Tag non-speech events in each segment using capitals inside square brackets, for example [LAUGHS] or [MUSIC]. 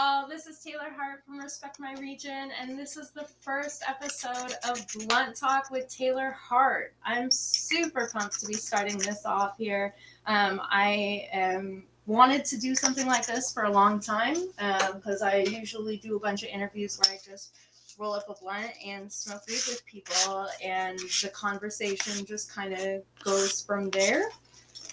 y'all. This is Taylor Hart from Respect My Region, and this is the first episode of Blunt Talk with Taylor Hart. I'm super pumped to be starting this off here. Um, I am wanted to do something like this for a long time because I usually do a bunch of interviews where I just roll up a blunt and smoke weed with people, and the conversation just kind of goes from there.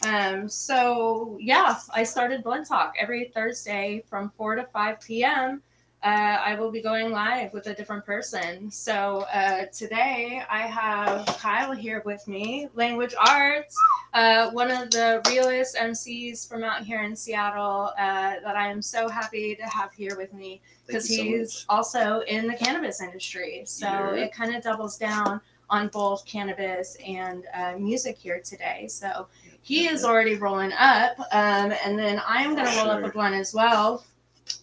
Um, so yeah, I started Blunt Talk every Thursday from 4 to 5 p.m. Uh, I will be going live with a different person. So uh, today I have Kyle here with me, Language Arts, uh, one of the realest MCs from out here in Seattle uh, that I am so happy to have here with me because you so he's also in the cannabis industry. So Yeah. it kind of doubles down on both cannabis and uh, music here today. So he is already rolling up, um, and then I'm going to roll up a blunt as well.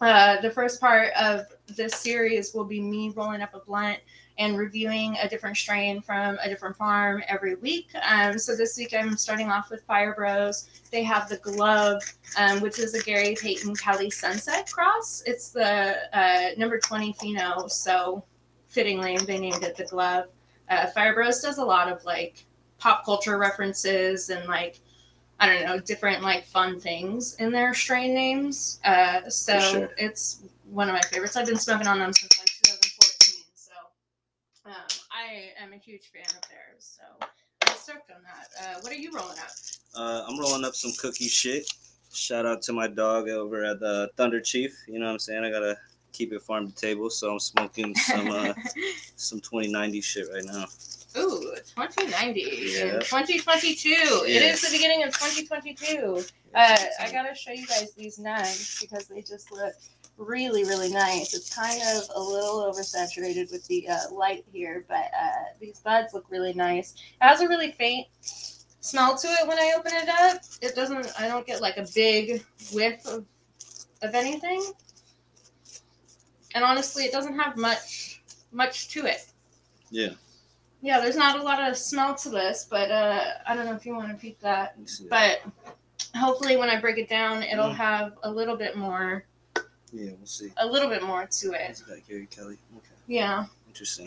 Uh, the first part of this series will be me rolling up a blunt and reviewing a different strain from a different farm every week. Um, so this week I'm starting off with Fire Bros. They have the Glove, um, which is a Gary Payton Kelly Sunset cross. It's the uh, number 20 pheno, so fittingly they named it the Glove. Uh, Fire Bros does a lot of like pop culture references and like I don't know different like fun things in their strain names. Uh, so sure. it's one of my favorites. I've been smoking on them since like 2014. So um, I am a huge fan of theirs. So I'm stoked on that. Uh, what are you rolling up? Uh, I'm rolling up some cookie shit. Shout out to my dog over at the Thunder Chief. You know what I'm saying? I gotta keep it farm to table, so I'm smoking some uh, [LAUGHS] some 2090 shit right now. Ooh, 2090 Yeah. 2022. It Yeah. is the beginning of 2022. Uh, I gotta show you guys these nugs because they just look really, really nice. It's kind of a little oversaturated with the uh, light here, but uh, these buds look really nice. It has a really faint smell to it when I open it up. It doesn't. I don't get like a big whiff of of anything. And honestly, it doesn't have much much to it. Yeah. Yeah, there's not a lot of smell to this, but uh, I don't know if you want to peek that. let me see that. But hopefully, when I break it down, it'll Mm. have a little bit more, yeah, we'll see. a little bit more to it. That Gary Kelly? Okay, Yeah. interesting.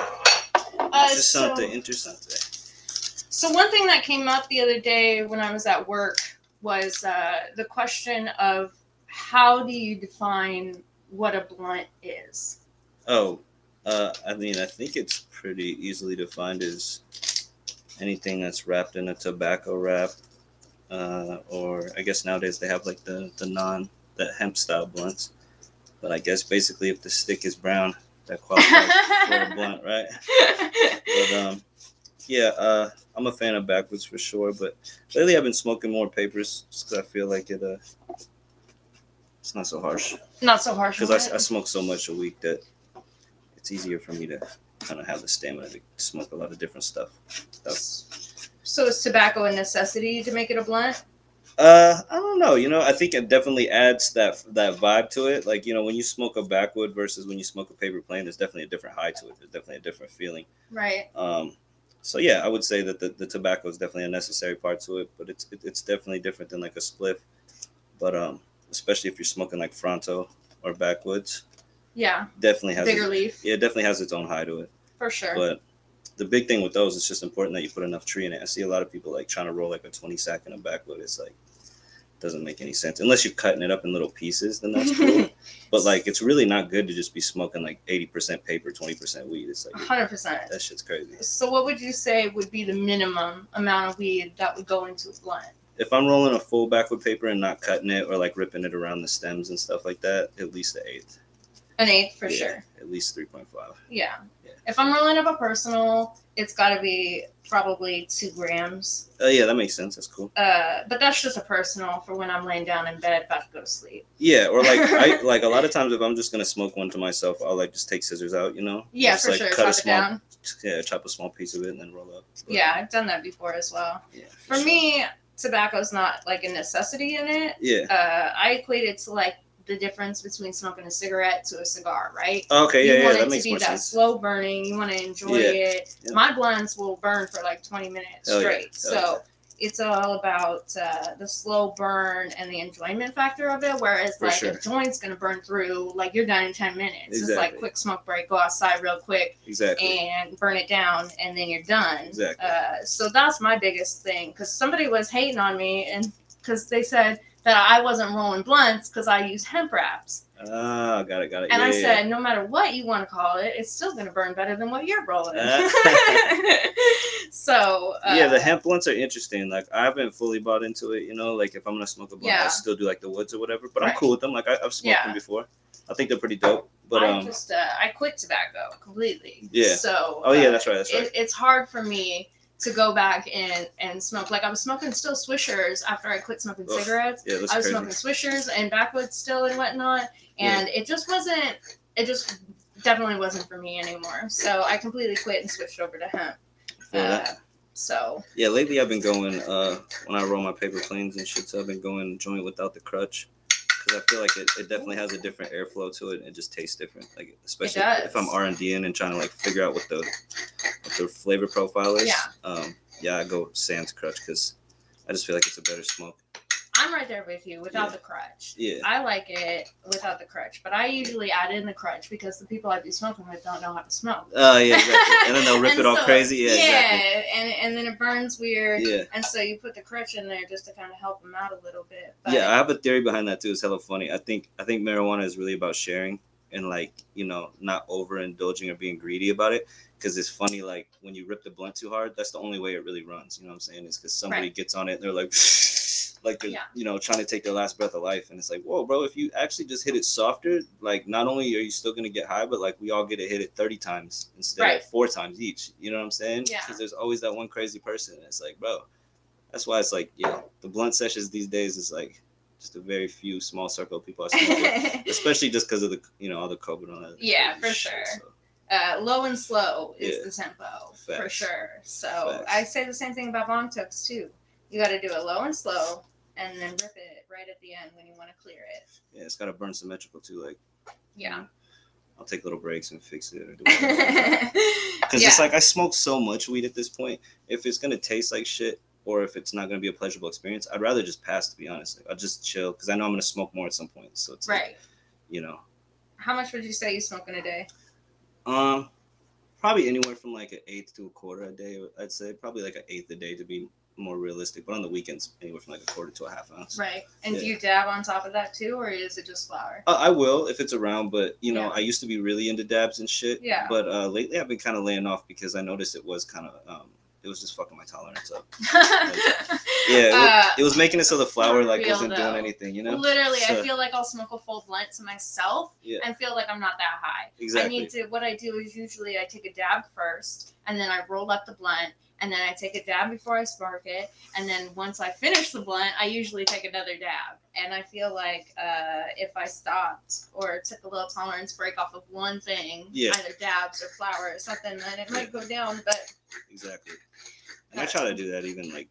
Uh, Just so, something interesting. so one thing that came up the other day when I was at work was uh, the question of how do you define what a blunt is? Oh, uh, I mean, I think it's pretty easily defined as anything that's wrapped in a tobacco wrap, uh, or I guess nowadays they have like the the non the hemp style blunts. But I guess basically, if the stick is brown, that qualifies for a [LAUGHS] blunt, right? But um, yeah, uh, I'm a fan of backwoods for sure. But lately, I've been smoking more papers just because I feel like it. Uh, it's not so harsh Not so harsh. because I, I smoke so much a week that it's easier for me to kind of have the stamina to smoke a lot of different stuff. stuff. So is tobacco a necessity to make it a blunt? Uh, I don't know. You know, I think it definitely adds that that vibe to it. Like you know, when you smoke a backwood versus when you smoke a paper plane, there's definitely a different high to it. There's definitely a different feeling. Right. Um, so yeah, I would say that the, the tobacco is definitely a necessary part to it, but it's it, it's definitely different than like a spliff. But um, especially if you're smoking like Fronto or backwoods, Yeah. definitely has Bigger it, leaf yeah, it definitely has its own high to it. for sure. But the big thing with those is just important that you put enough tree in it. I see a lot of people like trying to roll like a 20 sack in a backwood. It's like doesn't make any sense unless you're cutting it up in little pieces. Then that's cool. [LAUGHS] but like it's really not good to just be smoking like 80% paper, 20% weed. It's like Hundred percent. that shit's crazy. So, what would you say would be the minimum amount of weed that would go into a blunt? If I'm rolling a full backwood paper and not cutting it or like ripping it around the stems and stuff like that, at least an eighth. An eighth for Yeah, sure. At least 3.5. Yeah. Yeah. If I'm rolling up a personal, it's got to be probably two grams. Oh yeah, that makes sense. That's cool. Uh, but that's just a personal for when I'm laying down in bed about to go to sleep. Yeah, or like I [LAUGHS] like a lot of times if I'm just gonna smoke one to myself, I'll like just take scissors out, you know. Yeah, just, for like, sure. cut a Chop it small- down. Yeah, chop a small piece of it and then roll up. But, Yeah, I've done that before as well. yeah. For sure. me, tobacco's not like a necessity in it. Yeah. Uh, I equate it to like the difference between smoking a cigarette to a cigar, right? Okay. you Yeah. Yeah. want That it makes to be that sense. slow burning. You want to enjoy Yeah. it. Yeah. My blunts will burn for like 20 minutes Hell yeah. straight. Hell So it's all about uh, the slow burn and the enjoyment factor of it. Whereas For like sure. a joint's gonna burn through, like you're done in ten minutes. It's like quick smoke break, go outside real quick Exactly. and burn it down, and then you're done. Exactly. Uh, so that's my biggest thing because somebody was hating on me and because they said that I wasn't rolling blunts because I use hemp wraps. Ah, got it, got it. And yeah, I yeah, said, no matter what you want to call it, it's still going to burn better than what you're rolling. Uh. [LAUGHS] so, uh, yeah, the hemp blunts are interesting. Like I haven't fully bought into it, you know. Like if I'm gonna smoke a blunt, Yeah. I still do like the woods or whatever. But I'm cool with them. Like, I, I've smoked them before. I think they're pretty dope. But I um, just uh, I quit tobacco completely. Yeah. So Oh, yeah, uh, that's right, that's right. It, it's hard for me to go back and and smoke. Like I was smoking still Swishers after I quit smoking Ugh, cigarettes. yeah, that's I was crazy. smoking Swishers and backwoods still and whatnot, and it just wasn't. It just definitely wasn't for me anymore. So I completely quit and switched over to hemp. Feel Uh, so Yeah, lately I've been going uh when I roll my paper planes and shit. So I've been going joint without the crutch because I feel like it, it definitely has a different airflow to it. and It just tastes different. Like especially if I'm R and D and trying to like figure out what the what the flavor profile is. Yeah. Um. Yeah, I go sans crutch because I just feel like it's a better smoke. I'm right there with you without Yeah. the crutch. Yeah. I like it without the crutch, but I usually add in the crutch because the people I be smoking with don't know how to smoke. Oh yeah, exactly. And then they'll [LAUGHS] rip it all so- crazy. Yeah, yeah, exactly. and and then it burns weird. Yeah. And so you put the crutch in there just to kind of help them out a little bit. But Yeah, I have a theory behind that too. It's hella funny. I think I think marijuana is really about sharing and like you know not overindulging or being greedy about it. Because it's funny, like when you rip the blunt too hard, that's the only way it really runs. You know what I'm saying? Is because somebody Right. gets on it and they're like, like they're Yeah. you know trying to take their last breath of life, and it's like, whoa, bro, if you actually just hit it softer, like not only are you still gonna get high, but like we all get to hit it 30 times instead Right. of four times each. You know what I'm saying? Yeah. Because there's always that one crazy person. And it's like, bro, that's why it's like, yeah, the blunt sessions these days is like just a very few small circle of people are smoking, [LAUGHS] especially just because of the you know all the COVID and all that. Yeah, for shit, sure. so. uh, low and slow is Yeah. the tempo for sure. So Facts. I say the same thing about long tokes too. You got to do it low and slow, and then rip it right at the end when you want to clear it. Yeah, it's got to burn symmetrical too. Like, Yeah. I'll take little breaks and fix it. Or do whatever. [LAUGHS] Because yeah. it's like I smoke so much weed at this point. If it's gonna taste like shit, or if it's not gonna be a pleasurable experience, I'd rather just pass. To be honest, like, I'll just chill because I know I'm gonna smoke more at some point. So it's like, right. you know, How much would you say you smoke in a day? um, probably anywhere from like an eighth to a quarter a day. I'd say probably like an eighth a day to be more realistic. But on the weekends, anywhere from like a quarter to a half ounce. Right. And do you dab on top of that too, or is it just flour? Uh, I will if it's around, but you know, Yeah. I used to be really into dabs and shit. Yeah. But uh, lately, I've been kind of laying off because I noticed it was kind of, um, it was just fucking my tolerance up. [LAUGHS] Yeah, it, Uh, it was making it so the flour like wasn't though. doing anything, you know? Literally, I feel like I'll smoke a full blunt to myself Yeah. and feel like I'm not that high. Exactly. I need to. What I do is usually I take a dab first, and then I roll up the blunt, and then I take a dab before I spark it, and then once I finish the blunt, I usually take another dab. And I feel like uh, if I stopped or took a little tolerance break off of one thing, Yeah. either dabs or flour or something, then it might go down. But Exactly. And I try to do that even like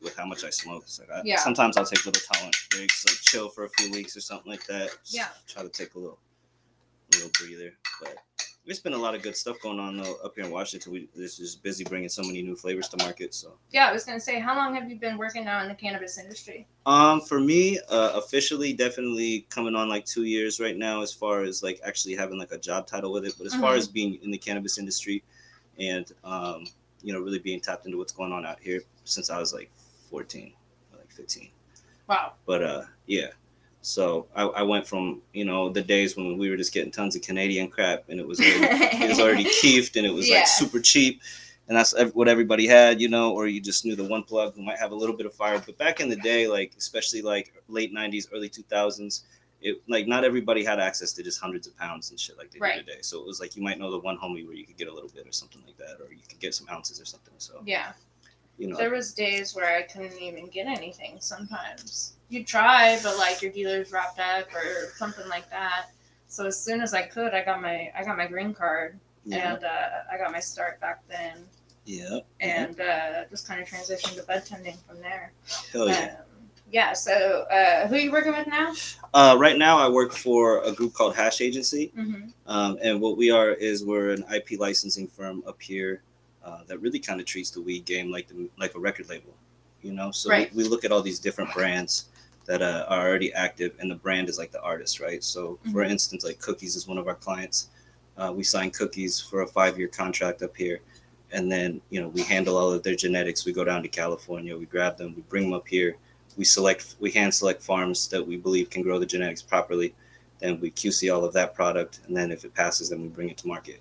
with how much I smoke. Like I, Yeah. sometimes I'll take little tolerance breaks, like chill for a few weeks or something like that. Just Yeah. Try to take a little, little breather. But there's been a lot of good stuff going on though up here in Washington. We this is busy bringing so many new flavors to market. So. yeah, I was gonna say, how long have you been working now in the cannabis industry? Um, for me, uh, officially, definitely coming on like two years right now, as far as like actually having like a job title with it. But as far Mhm. as being in the cannabis industry, and um, you know, really being tapped into what's going on out here since I was like 14, or, like 15. Wow. But uh, yeah. So I, I went from you know the days when we were just getting tons of Canadian crap and it was already, it was already [LAUGHS] keefed and it was Yeah. like super cheap and that's what everybody had you know or you just knew the one plug who might have a little bit of fire but back in the day like especially like late 90s early 2000s it like not everybody had access to just hundreds of pounds and shit like they Right. do today so it was like you might know the one homie where you could get a little bit or something like that or you could get some ounces or something so Yeah. you know There was days where I couldn't even get anything sometimes. You try, but like your dealer's wrapped up or something like that. So as soon as I could, I got my I got my green card yeah and uh, I got my start back then, yeah and uh, just kind of transitioned to bud tending from there. hell yeah Um, yeah. So uh, who are you working with now? uh, right now i work for a group called hash agency Mm-hmm. Um, and what we are is we're an IP licensing firm up here uh, that really kind of treats the weed game like the, like a record label. you know. So Right. we, we look at all these different brands that uh, are already active, and the brand is like the artist, right? So for Mhm. instance, like Cookies is one of our clients. Uh, we sign Cookies for a five-year contract up here, and then you know we handle all of their genetics. We go down to California, we grab them, we bring them up here. We select, we hand select farms that we believe can grow the genetics properly. Then we QC all of that product, and then if it passes, then we bring it to market.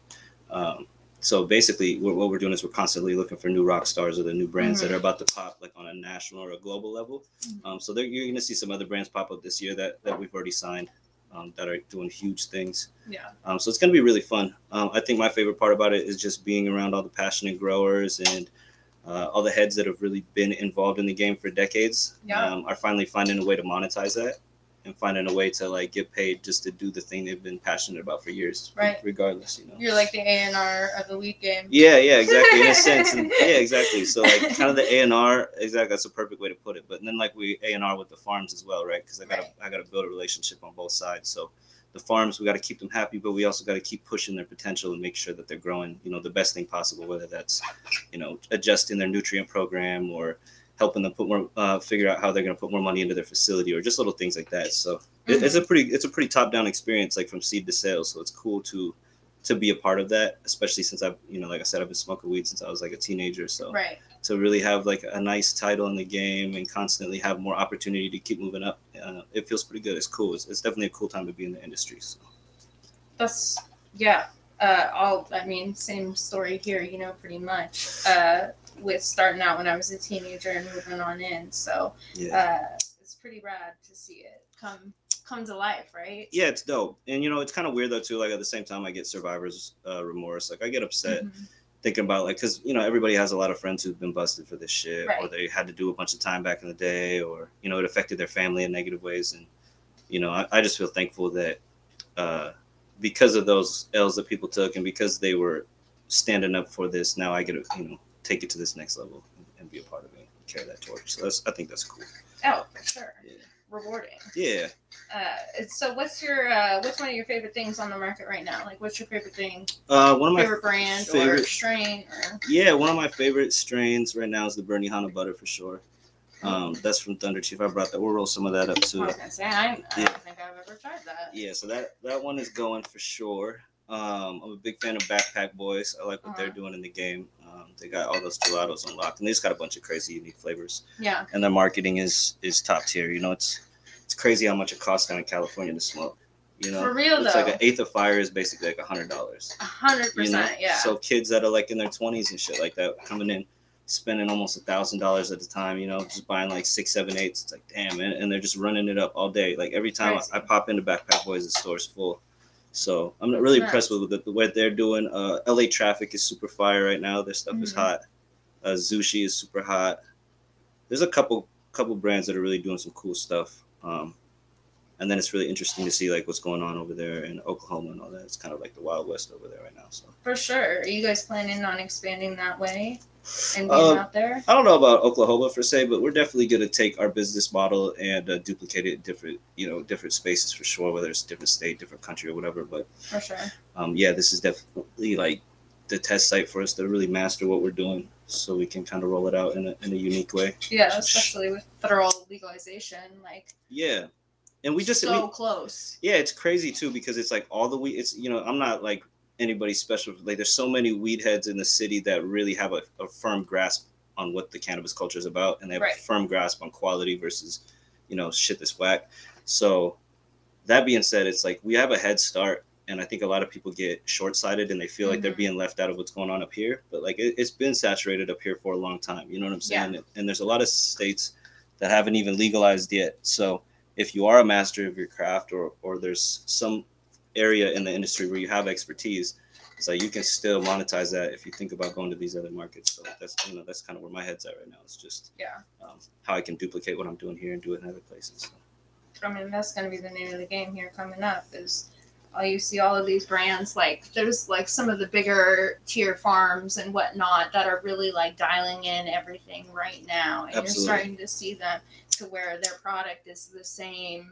Um, so basically, what, what we're doing is we're constantly looking for new rock stars or the new brands that are about to pop, like on a national or a global level. Mhm. Um, so there, you're going to see some other brands pop up this year that that we've already signed um, that are doing huge things. Yeah. Um, so it's going to be really fun. Um, I think my favorite part about it is just being around all the passionate growers and uh, all the heads that have really been involved in the game for decades. Yeah. Um, are finally finding a way to monetize that and finding a way to like get paid just to do the thing they've been passionate about for years. Right. Regardless, you know. You're like the A and R of the week game. Yeah, yeah, exactly. In a [LAUGHS] sense, and, yeah, exactly. So like, kind of the A and R, exactly. That's a perfect way to put it. But then like we A and R with the farms as well, right? Because I gotta Right. I gotta build a relationship on both sides. So the farms, we got to keep them happy, but we also got to keep pushing their potential and make sure that they're growing, you know, the best thing possible. Whether that's, you know, adjusting their nutrient program or helping them put more, uh, figure out how they're going to put more money into their facility or just little things like that. So it, it's a pretty it's a pretty top down experience, like from seed to sales. So it's cool to to be a part of that, especially since I've you know like I said I've been smoking weed since I was like a teenager. So Right. to really have like a nice title in the game and constantly have more opportunity to keep moving up, uh, it feels pretty good. It's cool. It's, it's definitely a cool time to be in the industry. So. That's yeah. Uh, all I mean, same story here. You know, pretty much. Uh, with starting out when I was a teenager and moving on in, so Yeah. uh, it's pretty rad to see it come come to life, right? yeah, it's dope. And you know, it's kind of weird though too. Like at the same time, I get survivor's uh, remorse. Like I get upset Mhm. thinking about like because you know everybody has a lot of friends who've been busted for this shit or they had to do a bunch of time back in the day or you know it affected their family in negative ways and you know i, I just feel thankful that uh, because of those l's that people took and because they were standing up for this now i get to you know take it to this next level and, be a part of it carry that torch so that's i think that's cool Oh, for sure. Yeah. Rewarding. yeah Uh, so what's your uh, what's one of your favorite things on the market right now? Like, what's your favorite thing? uh, one of my favorite brand or favorite- strain or yeah one of my favorite strains right now is the bernie hana butter for sure um, that's from thunder chief i brought that we'll roll some of that up too I was gonna say I, I Yeah. don't think I've ever tried that. yeah so that that one is going for sure um i'm a big fan of backpack boys i like what they're Uh-huh. doing in the game um, they got all those gelatos unlocked and they just got a bunch of crazy unique flavors Yeah. and their marketing is is top tier you know it's it's crazy how much it costs down in california to smoke you know For real it's though. like an eighth of fire is basically like a hundred dollars A hundred percent. Yeah. so kids that are like in their 20s and shit like that coming in spending almost a thousand dollars at a time you know just buying like six seven eights it's like damn and, and they're just running it up all day like every time I, I pop into backpack boys the store's full so i'm not really Nice. impressed with the, the way they're doing uh la traffic is super fire right now their stuff is Mhm. hot uh zushi is super hot there's a couple couple brands that are really doing some cool stuff um and then it's really interesting to see like what's going on over there in Oklahoma and all that. It's kind of like the Wild West over there right now. So For sure. Are you guys planning on expanding that way and being Uh, out there? I don't know about Oklahoma per se, but we're definitely going to take our business model and uh, duplicate it in different, you know, different spaces for sure, whether it's different state, different country, or whatever. But For sure. um, yeah, this is definitely like the test site for us to really master what we're doing, so we can kind of roll it out in a, in a unique way. Yeah, especially with federal legalization, like Yeah, and we just so we, close. yeah, it's crazy too because it's like all the weed. It's you know I'm not like anybody special. Like there's so many weed heads in the city that really have a, a firm grasp on what the cannabis culture is about, and they have Right. a firm grasp on quality versus you know shit that's whack. So that being said, it's like we have a head start. And I think a lot of people get short sighted and they feel like they're Mhm. being left out of what's going on up here. But like it, it's been saturated up here for a long time. You know what I'm saying? And there's a lot of states that haven't even legalized yet. So if you are a master of your craft or or there's some area in the industry where you have expertise it's like you can still monetize that if you think about going to these other markets so that's you know that's kind of where my head's at right now it's just Yeah. um, how i can duplicate what i'm doing here and do it in other places I mean, that's going to be the name of the game here coming up. Is all you see all of these brands like there's like some of the bigger tier farms and whatnot that are really like dialing in everything right now, and Absolutely. you're starting to see them to where their product is the same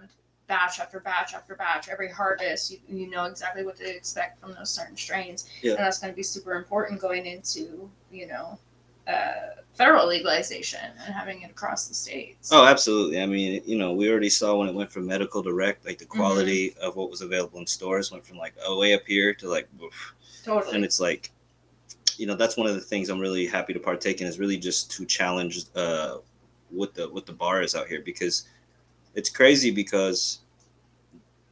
batch after batch after batch. Every harvest, you, you know exactly what to expect from those certain strains, Yeah. and that's going to be super important going into you know uh, federal legalization and having it across the states. Oh, absolutely. I mean, you know, we already saw when it went from medical direct, like the Mm-hmm. quality of what was available in stores went from like oh, way up here to like, oof. totally. and it's like, you know, that's one of the things I'm really happy to partake in is really just to challenge uh, what the what the bar is out here because it's crazy because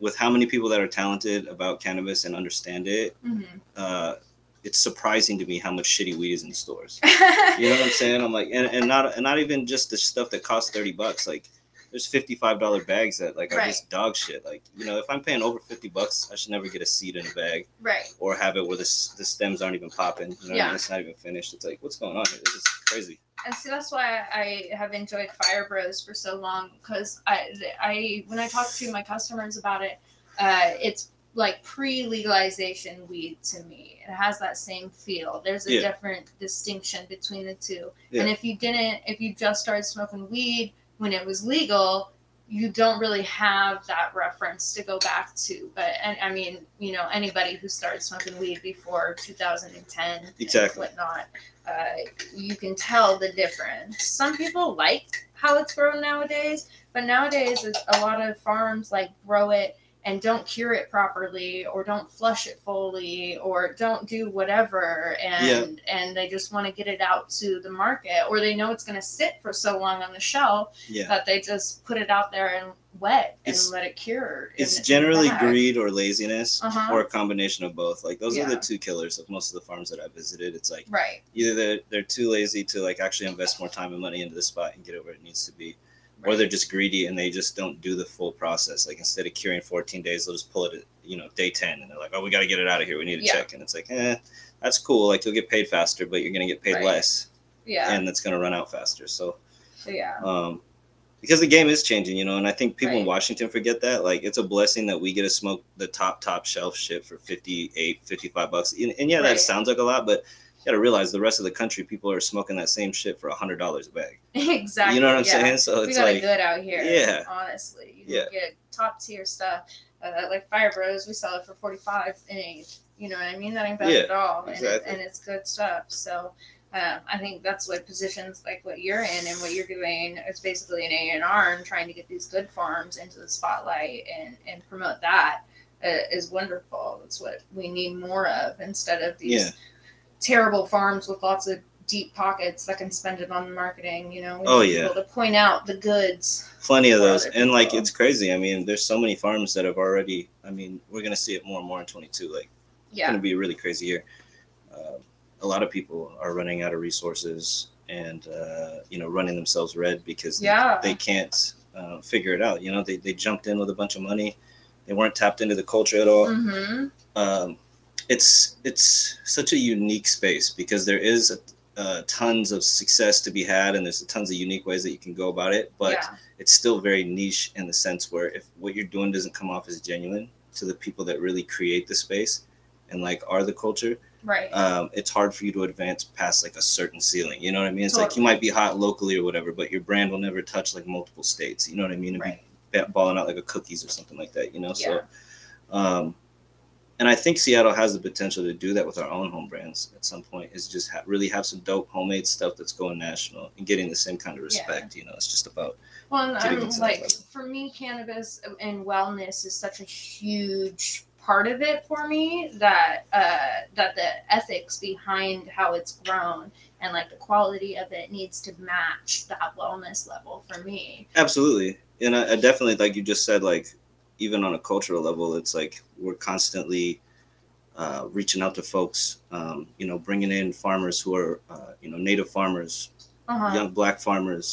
with how many people that are talented about cannabis and understand it, Mhm. uh, it's surprising to me how much shitty weed is in the stores. [LAUGHS] You know what I'm saying? I'm like, and, and not and not even just the stuff that costs thirty bucks. Like, there's fifty five dollar bags that like are just dog shit. Like, you know, if I'm paying over fifty bucks, I should never get a seed in a bag right. or have it where the, the stems aren't even popping. You know, what I Yeah. mean? it's not even finished. It's like, what's going on here? This is crazy. and see that's why I have enjoyed Fire Bros for so long because I I when I talk to my customers about it, uh, it's like pre-legalization weed to me. It has that same feel. There's a Yeah. different distinction between the two. Yeah. And if you didn't, if you just started smoking weed when it was legal, you don't really have that reference to go back to. But and I mean, you know, anybody who started smoking weed before 2010 and Exactly. whatnot, uh, you can tell the difference. Some people like how it's grown nowadays, but nowadays it's a lot of farms like grow it and don't cure it properly or don't flush it fully or don't do whatever and and they just want to get it out to the market or they know it's going to sit for so long on the shelf Yeah. that they just put it out there and wet and It's- let it cure It's in generally greed or laziness Uh-huh. or a combination of both. Like those are the two killers of most of the farms that I visited. It's like right either they're, they're too lazy to like actually invest more time and money into the spot and get it where it needs to be or they're just greedy and they just don't do the full process. Like instead of curing 14 days they'll just pull it at you know day 10 and they're like oh we got to get it out of here. We need to Yeah. check. And it's like eh that's cool. Like you'll get paid faster but you're going to get paid Right. less yeah. and that's going to run out faster. So yeah. um because the game is changing you know and i think people in washington forget that. Like it's a blessing that we get to smoke the top top shelf shit for 58 55 bucks. And, and yeah Right. that sounds like a lot but got to realize the rest of the country people are smoking that same shit for a hundred dollars a bag [LAUGHS] exactly you know what i'm yeah. saying so we it's got like good out here. Yeah. honestly, you Yeah. get top tier stuff. Uh, like Fire Bros, we sell it for forty five an eighth. You know what I mean? That ain't bad Yeah, at all, and, it, exactly. and it's good stuff. So. Um, I think that's what positions like what you're in and what you're doing. is basically an A and R and trying to get these good farms into the spotlight and and promote that uh, is wonderful. That's what we need more of instead of these Yeah. Terrible farms with lots of deep pockets that can spend it on marketing. You know, we Oh, yeah. to point out the goods. plenty of those and like it's crazy i mean there's so many farms that have already i mean we're gonna see it more and more in 22 like it's Yeah, gonna be a really crazy year uh, a lot of people are running out of resources and uh, you know running themselves red because they- Yeah. they, can't uh, figure it out you know they, they jumped in with a bunch of money they weren't tapped into the culture at all hmm um, it's it's such a unique space because there is uh, tons of success to be had and there's tons of unique ways that you can go about it but yeah, it's still very niche in the sense where if what you're doing doesn't come off as genuine to the people that really create the space and like are the culture right. um, it's hard for you to advance past like a certain ceiling you know what i mean it's like you might be hot locally or whatever but your brand will never touch like multiple states you know what i mean It'd right. be ba- balling out like a cookies or something like that you know Yeah. so um, and i think seattle has the potential to do that with our own home brands at some point is just ha- really have some dope homemade stuff that's going national and getting the same kind of Yeah. respect you know it's just about Well, I'm into like for me, cannabis and wellness is such a huge part of it for me that uh, that the ethics behind how it's grown and like the quality of it needs to match that wellness level for me. Absolutely, and I, I definitely like you just said, like even on a cultural level, it's like we're constantly uh, reaching out to folks. Um, you know, bringing in farmers who are uh, you know native farmers, Uh-huh. young black farmers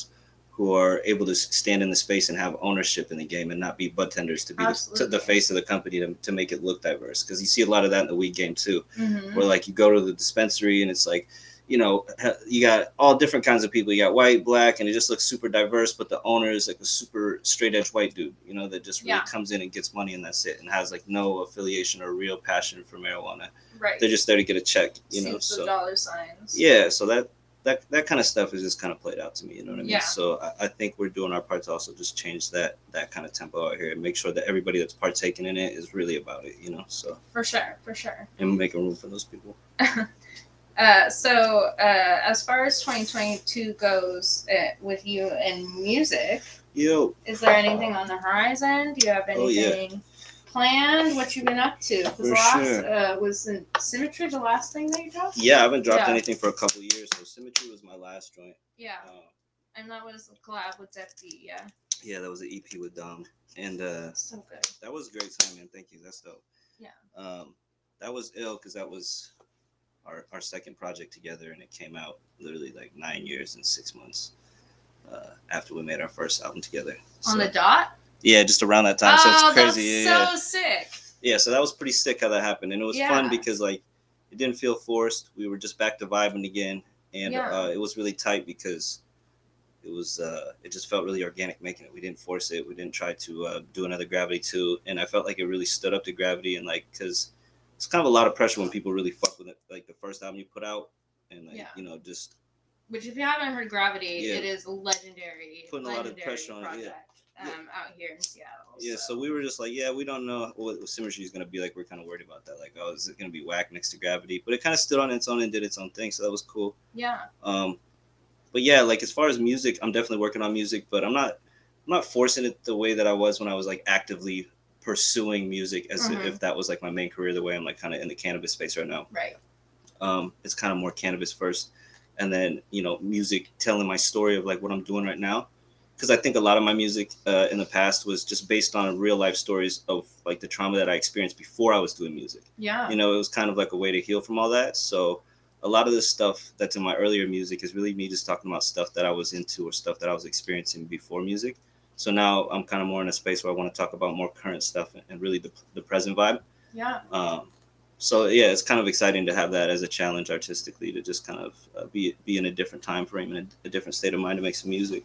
who are able to stand in the space and have ownership in the game and not be bud tenders to be the, to the face of the company to, to make it look diverse because you see a lot of that in the weed game too Mhm. where like you go to the dispensary and it's like you know you got all different kinds of people you got white black and it just looks super diverse but the owner is like a super straight edge white dude you know that just really Yeah. comes in and gets money and that's it and has like no affiliation or real passion for marijuana Right. they're just there to get a check you know Seems the so dollar signs. yeah so that that that kind of stuff is just kind of played out to me you know what i mean Yeah. so I, I think we're doing our part to also just change that that kind of tempo out here and make sure that everybody that's partaking in it is really about it you know so For sure, for sure. and making room for those people [LAUGHS] Uh, so, uh, as far as 2022 goes uh, with you and music, Yo, is there anything on the horizon? Do you have Oh, yeah. anything planned? What you been up to? For the last sure. uh, was Symmetry the last thing that you dropped. yeah, I haven't dropped Yeah. anything for a couple years. So Symmetry was my last joint. Yeah, Uh, and that was a collab with Def D. Yeah, yeah, that was an EP with Dom, and uh, so good. that was a great time, man. Thank you. That's dope. Yeah. Um, that was ill because that was our our second project together, and it came out literally like nine years and six months uh, after we made our first album together. On the dot. yeah, just around that time. so oh, it's crazy. that's yeah, so sick. yeah. yeah. So that was pretty sick how that happened, and it was Yeah. fun because like it didn't feel forced. We were just back to vibing again, and Yeah. uh, it was really tight because it was uh, it just felt really organic making it. We didn't force it. We didn't try to uh, do another Gravity two, and I felt like it really stood up to Gravity, and like because it's kind of a lot of pressure when people really fuck with it, like the first album you put out, and like Yeah. you know just Which, if you haven't heard Gravity, Yeah. it is legendary, Putting a lot of pressure on it, project yeah. um, out here in Seattle. yeah. So we were just like, yeah, we don't know what Symmetry is gonna be like. We're kind of worried about that. Like, oh, is it gonna be whack next to Gravity? But it kind of stood on its own and did its own thing, so that was cool. yeah, Um, but yeah, like as far as music, I'm definitely working on music, but I'm not I'm not forcing it the way that I was when I was like actively pursuing music as Mhm. if that was like my main career. The way I'm like kind of in the cannabis space right now. right. Um, it's kind of more cannabis first, and then you know music telling my story of like what I'm doing right now. Because I think a lot of my music uh, in the past was just based on real life stories of like the trauma that I experienced before I was doing music Yeah, you know, it was kind of like a way to heal from all that. So a lot of this stuff that's in my earlier music is really me just talking about stuff that I was into or stuff that I was experiencing before music. So now I'm kind of more in a space where I want to talk about more current stuff and really the, the present vibe. yeah, Um, so yeah, it's kind of exciting to have that as a challenge artistically to just kind of uh, be be in a different time frame and a, a different state of mind to make some music.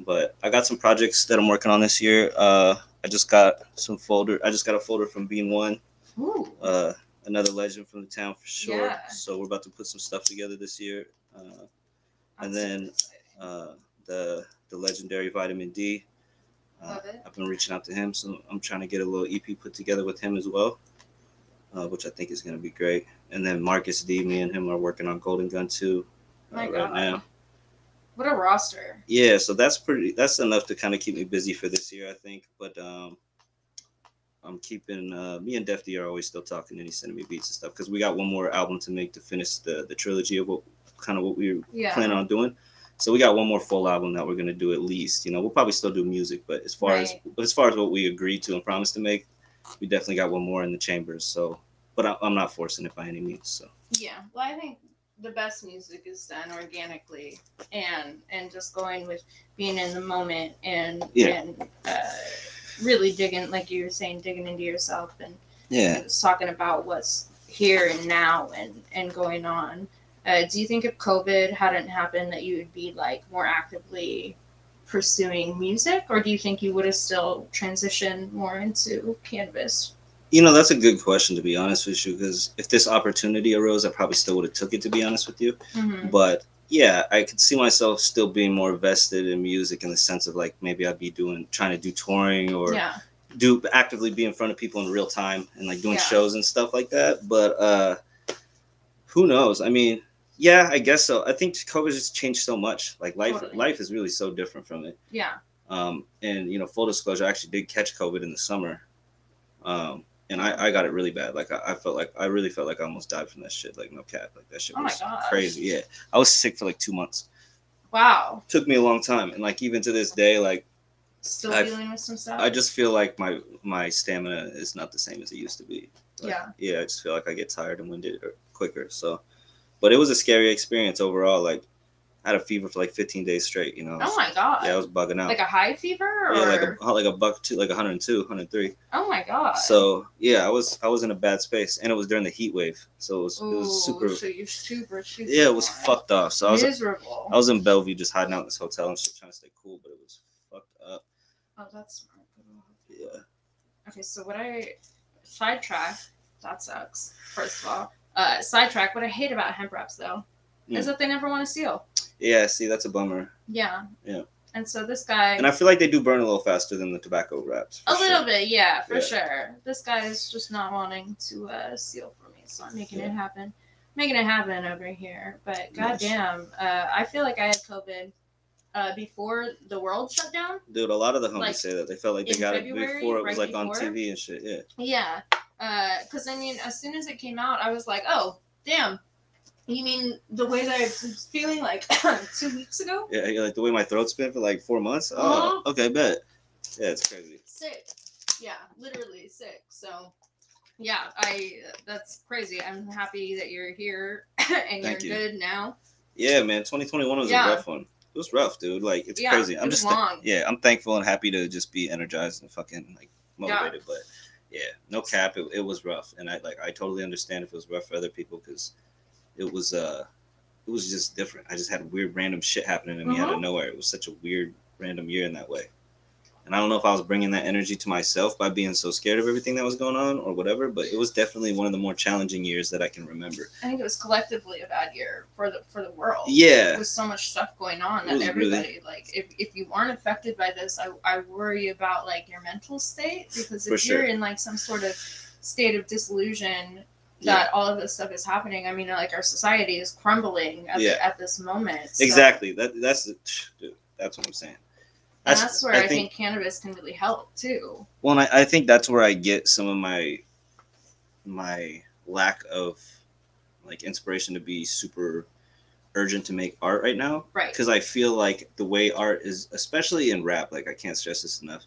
But I got some projects that I'm working on this year. Uh, I just got some folder. I just got a folder from Bean One Ooh, uh, another legend from the town for sure. Yeah. So we're about to put some stuff together this year. Uh, and then uh, the the legendary Vitamin D. Uh, I've been reaching out to him, so I'm trying to get a little EP put together with him as well, uh, which I think is going to be great. And then Marcus D, me and him are working on Golden Gun 2 uh, right God. now. what a roster. Yeah, so that's pretty. That's enough to kind of keep me busy for this year, I think. But um, I'm keeping uh, me and Def D are always still talking, and he's sending me beats and stuff because we got one more album to make to finish the the trilogy of what kind of what we were Yeah, planning on doing. So we got one more full album that we're gonna do at least. You know, we'll probably still do music, but as far as Right. but as far as what we agreed to and promised to make, we definitely got one more in the chambers. So, but I, I'm not forcing it by any means. So yeah. Well, I think the best music is done organically and and just going with being in the moment and Yeah. and uh, really digging, like you were saying, digging into yourself and yeah, just talking about what's here and now and and going on. Uh, do you think if COVID hadn't happened, that you would be like more actively pursuing music, or do you think you would have still transitioned more into cannabis? you know that's a good question to be honest with you because if this opportunity arose, I probably still would have took it. To be honest with you, Mm-hmm. but yeah, I could see myself still being more vested in music in the sense of like maybe I'd be doing trying to do touring or Yeah, do actively be in front of people in real time and like doing Yeah. shows and stuff like that. But uh who knows? I mean, yeah, I guess so. I think COVID has changed so much. Like life Totally. life is really so different from it. yeah, Um and you know, full disclosure, I actually did catch COVID in the summer. Um and I, I got it really bad. Like I, I felt like I really felt like I almost died from that shit. Like no cap. Like that shit Oh was crazy. Yeah. I was sick for like two months. wow. took me a long time. And like even to this day, like Still I've- dealing with some stuff. I just feel like my my stamina is not the same as it used to be. Like, Yeah. Yeah, I just feel like I get tired and winded or quicker. So, but it was a scary experience overall. Like, I had a fever for like 15 days straight. You know. oh my god. Yeah, I was bugging out. like a high fever, or yeah, like a like a buck two, like 102, 103. oh my god. So yeah, I was I was in a bad space, and it was during the heat wave, so it was it was super. So you're super, super. Yeah, it was fucked off. So I was miserable. I was in Bellevue just hiding out in this hotel and shit, trying to stay cool, but it was fucked up. oh, that's smart. Yeah. Okay, so what I sidetrack that sucks. First of all, uh, sidetrack. What I hate about hemp wraps though is Hmm. that they never want to seal. Yeah. See, that's a bummer. Yeah. Yeah. And so this guy, And I feel like they do burn a little faster than the tobacco wraps. a for little bit, yeah, for Yeah. sure. This guy is just not wanting to uh, seal for me, so I'm making it happen. making it happen over here. But Nice. goddamn, uh, I feel like I had COVID uh, before the world shut down. Dude, a lot of the homies Like, say that they felt like they got February, it before it was right like on? TV and shit. Yeah. Yeah, because I mean, as soon as it came out, I was like, oh, damn. You mean the way that I was feeling like [COUGHS] two weeks ago? Yeah, yeah, like the way my throat's been for like four months. Oh, Uh-huh. okay, bet. Yeah, it's crazy. Sick. Yeah, literally sick. So, yeah, I that's crazy. I'm happy that you're here [COUGHS] and Thank you're you. good now. Yeah, man. 2021 was Yeah. a rough one. It was rough, dude. Like it's Yeah, crazy. it I'm was just th- long. yeah, I'm thankful and happy to just be energized and fucking like motivated. But yeah, no cap. It, it was rough, and I like I totally understand if it was rough for other people because it was uh it was just different. I just had weird random shit happening to me out of nowhere. It was such a weird random year in that way. And I don't know if I was bringing that energy to myself by being so scared of everything that was going on or whatever, but it was definitely one of the more challenging years that I can remember. I think it was collectively a bad year for the for the world. Yeah. With so much stuff going on that everybody like if, if you weren't affected by this, I, I worry about like your mental state because For if you're sure. in like some sort of state of disillusion Yeah. that all of this stuff is happening. I mean, like our society is crumbling at, Yeah. the, at this moment. So- Exactly. That that's dude, that's what I'm saying. And that's, where I, think, cannabis can really help too. Well, and I, I think that's where I get some of my my lack of like inspiration to be super urgent to make art right now Right. because I feel like the way art is, especially in rap, like I can't stress this enough.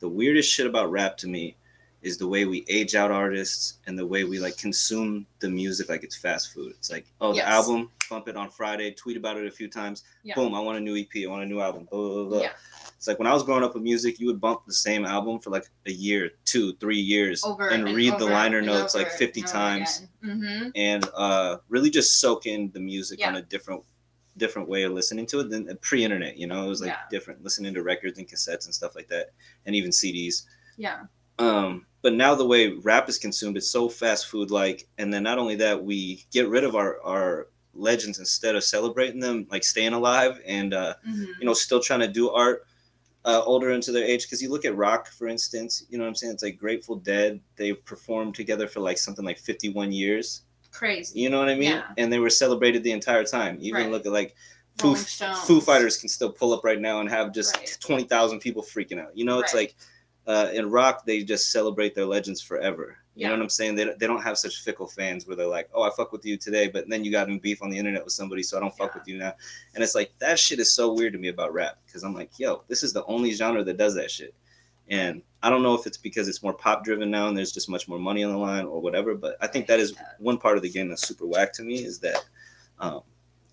The weirdest shit about rap to me is the way we age out artists and the way we like consume the music like it's fast food. It's like, oh, Yes. the album, bump it on Friday, tweet about it a few times, Yeah. boom, I want a new EP, I want a new album, blah, blah, blah. Yeah. It's like when I was growing up with music, you would bump the same album for like a year, two, three years, Over and, read the liner notes like 50 and times. Mhm. and uh, really just soak in the music on a different different way of listening to it than pre-internet you know it was like Yeah. different listening to records and cassettes and stuff like that and even cds Yeah. um but now the way rap is consumed it's so fast food like and then not only that we get rid of our our legends instead of celebrating them like staying alive and uh Mhm. you know still trying to do art uh, older into their age because you look at rock for instance you know what i'm saying it's like grateful dead they performed together for like something like 51 years Crazy. you know what i mean Yeah. and they were celebrated the entire time even Right. look at like Foo, Foo Fighters can still pull up right now and have just Right. 20,000 people freaking out. You know, it's Right. like uh, in rock, they just celebrate their legends forever. You know what I'm saying? They, don't- they don't have such fickle fans where they're like, oh, I fuck with you today, but then you got in beef on the internet with somebody, so I don't fuck Yeah. with you now. And it's like, that shit is so weird to me about rap because I'm like, yo, this is the only genre that does that shit. And I don't know if it's because it's more pop driven now and there's just much more money on the line or whatever, but I think that is one part of the game that's super whack to me is that um,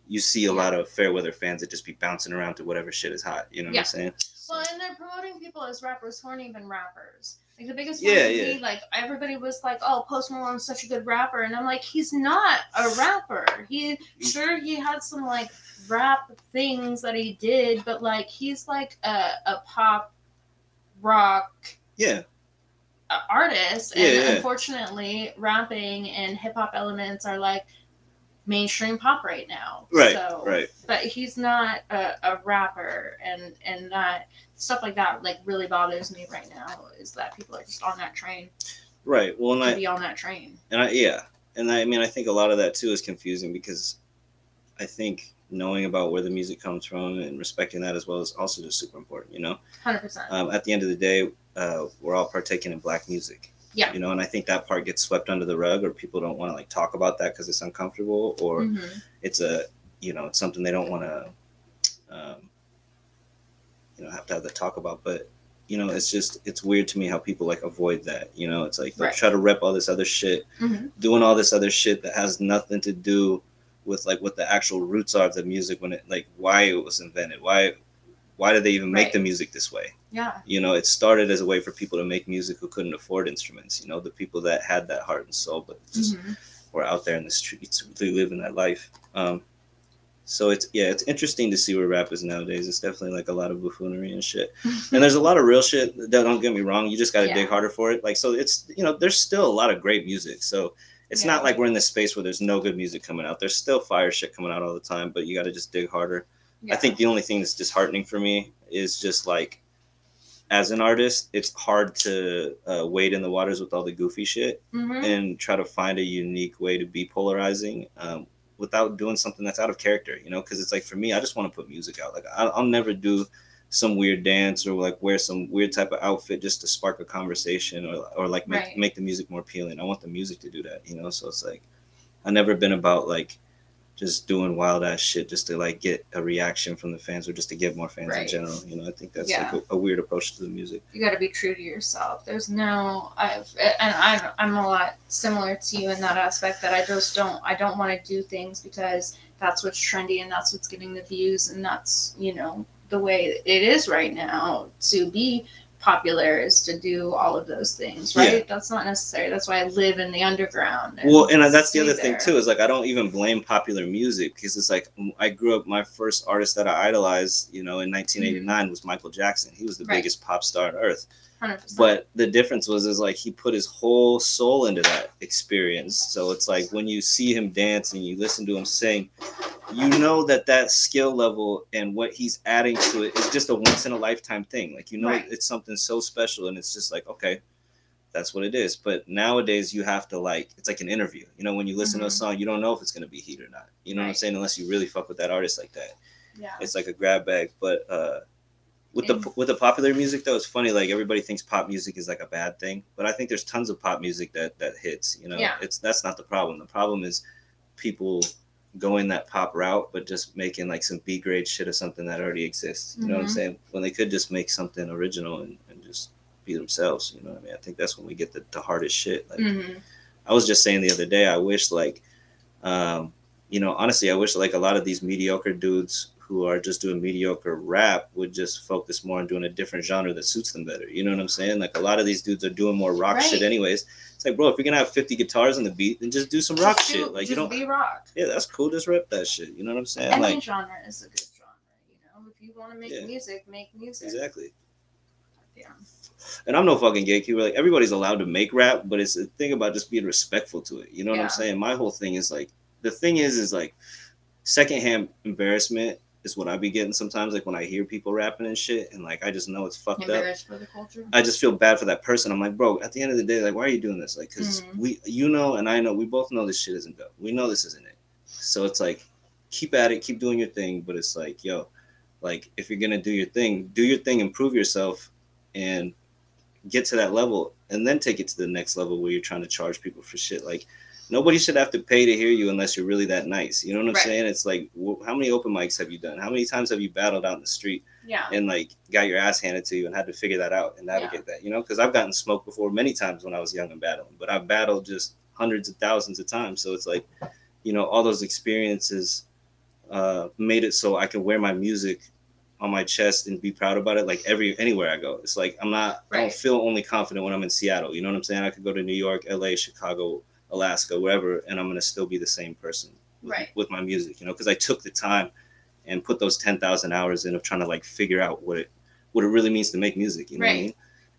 you see a lot of fair weather fans that just be bouncing around to whatever shit is hot. You know what Yeah. I'm saying? Well, and they're promoting people as rappers who aren't even rappers. Like the biggest Yeah, one to yeah. me, like everybody was like, "Oh, Post Malone's such a good rapper," and I'm like, he's not a rapper. He sure he had some like rap things that he did, but like he's like a, a pop rock Yeah, artist, and Yeah, yeah. unfortunately, rapping and hip hop elements are like mainstream pop right now. right, So, right. but he's not a, a rapper and and that stuff like that like really bothers me right now is that people are just on that train Right. Well, and to I, be on that train and I, yeah, and I, I mean, I think a lot of that too is confusing because I think knowing about where the music comes from and respecting that as well is also just super important. You know, 100% um, at the end of the day, uh, we're all partaking in black music. Yeah. You know, and I think that part gets swept under the rug, or people don't want to like talk about that because it's uncomfortable, or Mhm. it's a you know it's something they don't want to um, you know have to have to talk about but you know it's just it's weird to me how people like avoid that you know it's like they Right. try to rep all this other shit Mhm. doing all this other shit that has nothing to do with like what the actual roots are of the music when it like why it was invented why why did they even make Right. the music this way yeah you know it started as a way for people to make music who couldn't afford instruments you know the people that had that heart and soul but just Mhm. were out there in the streets really living that life. Um, so it's yeah, it's interesting to see where rap is nowadays. It's definitely like a lot of buffoonery and shit. [LAUGHS] And there's a lot of real shit. That, don't get me wrong. You just got to Yeah. dig harder for it. Like so, it's you know there's still a lot of great music. So it's Yeah. not like we're in this space where there's no good music coming out. There's still fire shit coming out all the time, but you got to just dig harder. Yeah. I think the only thing that's disheartening for me is just like as an artist, it's hard to uh, wade in the waters with all the goofy shit Mhm. and try to find a unique way to be polarizing um, without doing something that's out of character, you know? Because it's like for me, I just want to put music out. Like I, I'll never do some weird dance or like wear some weird type of outfit just to spark a conversation or, or like make, Right. make the music more appealing. I want the music to do that, you know? So it's like I've never been about like just doing wild ass shit just to like get a reaction from the fans or just to get more fans in general. You know, I think that's Yeah. like a, a weird approach to the music. you got to be true to yourself. There's no, I've, and I'm, I'm a lot similar to you in that aspect that I just don't, I don't want to do things because that's what's trendy and that's what's getting the views and that's, you know, the way it is right now to be popular is to do all of those things, right? Yeah. That's not necessary. That's why I live in the underground. Well, and that's the other thing too is like I don't even blame popular music because it's like I grew up. My first artist that I idolized, you know, in 1989 was Michael Jackson. He was the Mm-hmm. Right. biggest pop star on earth. 100%. But the difference was is like he put his whole soul into that experience. So it's like when you see him dance and you listen to him sing, you know that that skill level and what he's adding to it is just a once in a lifetime thing. Like you know Right. it's something so special and it's just like okay, that's what it is. But nowadays you have to like it's like an interview. You know when you listen to a Mhm. song, you don't know if it's gonna be heat or not. You know what I'm saying? Unless you really fuck with that artist like that yeah. it's like a grab bag. But uh, with the with the popular music though, it's funny. Like everybody thinks pop music is like a bad thing, but I think there's tons of pop music that that hits. You know, Yeah. it's that's not the problem. The problem is people going that pop route, but just making like some B grade shit of something that already exists. You know what I'm Mhm. saying? When they could just make something original and, and just be themselves. You know what I mean? I think that's when we get the, the hardest shit. Like Mhm. I was just saying the other day, I wish like, um, you know, honestly, I wish like a lot of these mediocre dudes who are just doing mediocre rap would just focus more on doing a different genre that suits them better. You know what I'm saying? Like a lot of these dudes are doing more rock shit anyways. It's like, bro, if you're gonna have 50 guitars on the beat, then just do some rock Just do- shit. Like you don't, be rock. yeah, that's cool. Just rep that shit. You know what I'm saying? Any like genre is a good genre. You know, if you want to make Yeah. music, make music. exactly. Yeah. And I'm no fucking gatekeeper. Like everybody's allowed to make rap, but it's a thing about just being respectful to it. You know what Yeah. I'm saying? My whole thing is like the thing is is like secondhand embarrassment is what I be getting sometimes. Like when I hear people rapping and shit, and like I just know it's fucked up. For the culture. I just feel bad for that person. I'm like, bro, at the end of the day, like, why are you doing this? Like, because Mhm. we, you know, and I know, we both know this shit isn't good. We know this isn't it. So it's like, keep at it, keep doing your thing. But it's like, yo, like, if you're gonna do your thing, do your thing, improve yourself, and get to that level, and then take it to the next level where you're trying to charge people for shit. Like, nobody should have to pay to hear you unless you're really that nice. You know what I'm Right. saying? It's like, wh- how many open mics have you done? How many times have you battled out in the street? yeah. and like got your ass handed to you and had to figure that out and navigate that, you know? Because I've gotten smoked before many times when I was young and battling, but I've battled just hundreds of thousands of times. So it's like, you know, all those experiences uh, made it so I can wear my music on my chest and be proud about it. Like every anywhere I go, it's like I'm not. I Right. don't feel only confident when I'm in Seattle. You know what I'm saying? I could go to New York, L.A., Chicago, Alaska, wherever, and I'm gonna still be the same person with, Right. with my music. You know, because I took the time and put those 10,000 hours in of trying to like figure out what it what it really means to make music you know what I Right. mean?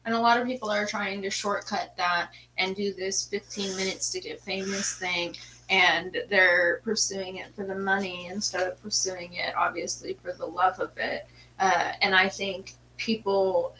And a lot of people are trying to shortcut that and do this 15 minutes to get famous thing. And they're pursuing it for the money instead of pursuing it, obviously, for the love of it. Uh, and I think people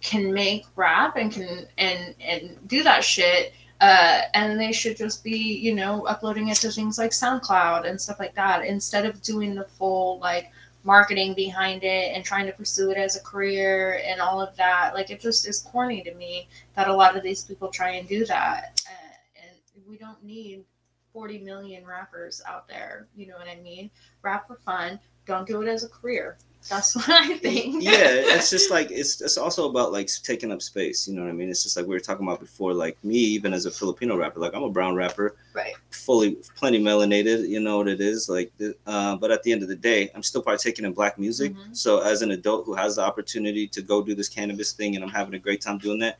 can make rap and can and and do that shit uh, and they should just be you know uploading it to things like soundcloud and stuff like that instead of doing the full like marketing behind it and trying to pursue it as a career and all of that. Like it just is corny to me that a lot of these people try and do that. Uh, and we don't need 40 million rappers out there you know what i mean? Rap for fun. Don't do it as a career that's [LAUGHS] what i think yeah it's just like it's it's also about like taking up space you know what i mean? It's just like we were talking about before like me even as a filipino rapper like i'm a brown rapper. Right. Fully plenty melanated you know what it is like uh, but at the end of the day i'm still partaking in black music. Mhm. so as an adult who has the opportunity to go do this cannabis thing and i'm having a great time doing that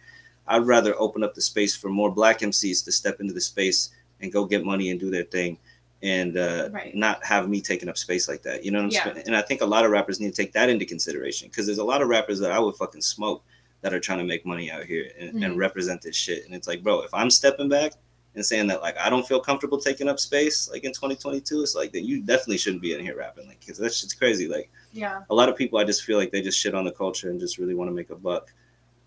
i'd rather open up the space for more black mcs to step into the space and go get money and do their thing and uh, Right. not have me taking up space like that you know what i'm Yeah. saying and i think a lot of rappers need to take that into consideration because there's a lot of rappers that i would fucking smoke that are trying to make money out here and, and Mhm. represent this shit and it's like bro if i'm stepping back and saying that like I don't feel comfortable taking up space like in 2022, it's like that you definitely shouldn't be in here rapping like because that shit's crazy. Like Yeah. a lot of people I just feel like they just shit on the culture and just really want to make a buck,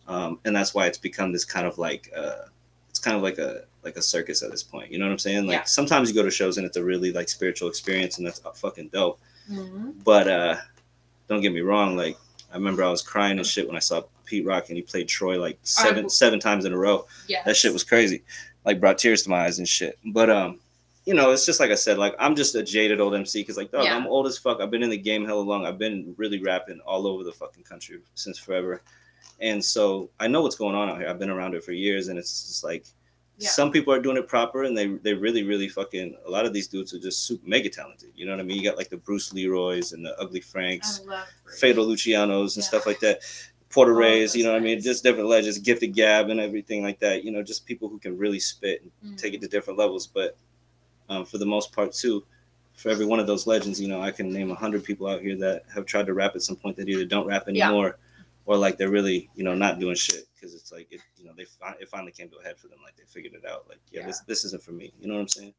um, and that's why it's become this kind of like uh, it's kind of like a like a circus at this point. You know what I'm saying? Like Yeah. sometimes you go to shows and it's a really like spiritual experience and that's fucking dope. hmm But uh, don't get me wrong. Like I remember I was crying and shit when I saw Pete Rock and he played Troy like seven I- seven times in a row. Yeah. That shit was crazy. Like brought tears to my eyes and shit. But um, you know, it's just like I said. Like I'm just a jaded old MC because like dog, Yeah. I'm old as fuck. I've been in the game hella long. I've been really rapping all over the fucking country since forever. And so I know what's going on out here. I've been around it for years, and it's just like Yeah. some people are doing it proper, and they they really really fucking. A lot of these dudes are just super mega talented. You know what I mean? You got like the Bruce Leroy's and the Ugly Franks. Fatal Lucciaunos and Yeah. stuff like that. Porter Rays, you know what I mean? Just different legends, Gifted Gab and everything like that. You know, just people who can really spit and Mm. take it to different levels. But um, for the most part, too, for every one of those legends, you know, I can name a hundred people out here that have tried to rap at some point that either don't rap anymore or like they're really, you know, not doing shit because it's like it, you know, they fi- it finally came to a head for them. Like they figured it out. Like, yeah, this this isn't for me. You know what I'm saying?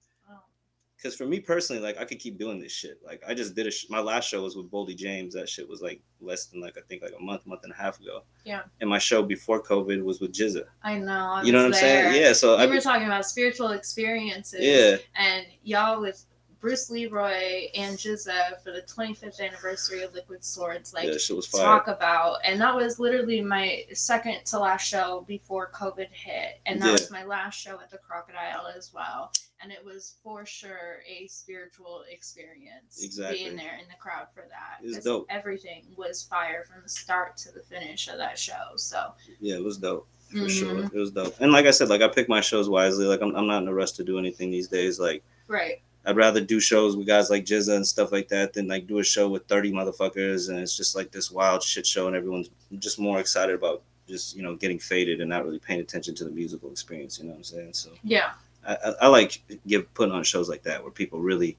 Because for me personally, like I could keep doing this shit. Like I just did a sh- my last show was with Boldy James. That shit was like less than like I think like a month, month and a half ago. Yeah. And my show before COVID was with GZA. I know. I you know what I'm saying? Yeah. So We I were talking about spiritual experiences. yeah And y'all with Bruce Leroy and GZA for the 25th anniversary of Liquid Swords, like yeah shit was fire. talk about and that was literally my second to last show before covid hit and that Yeah. was my last show at the crocodile as well and it was for sure a spiritual experience Exactly. being there in the crowd for that It was 'cause dope. everything was fire from the start to the finish of that show so Yeah, it was dope for Mhm. sure. It was dope. And like I said, like I pick my shows wisely. Like I'm I'm not in a rush to do anything these days. Like right I'd rather do shows with guys like GZA and stuff like that than like do a show with 30 motherfuckers and it's just like this wild shit show and everyone's just more excited about just, you know, getting faded and not really paying attention to the musical experience, you know what I'm saying? So yeah I, I, like give putting on shows like that where people really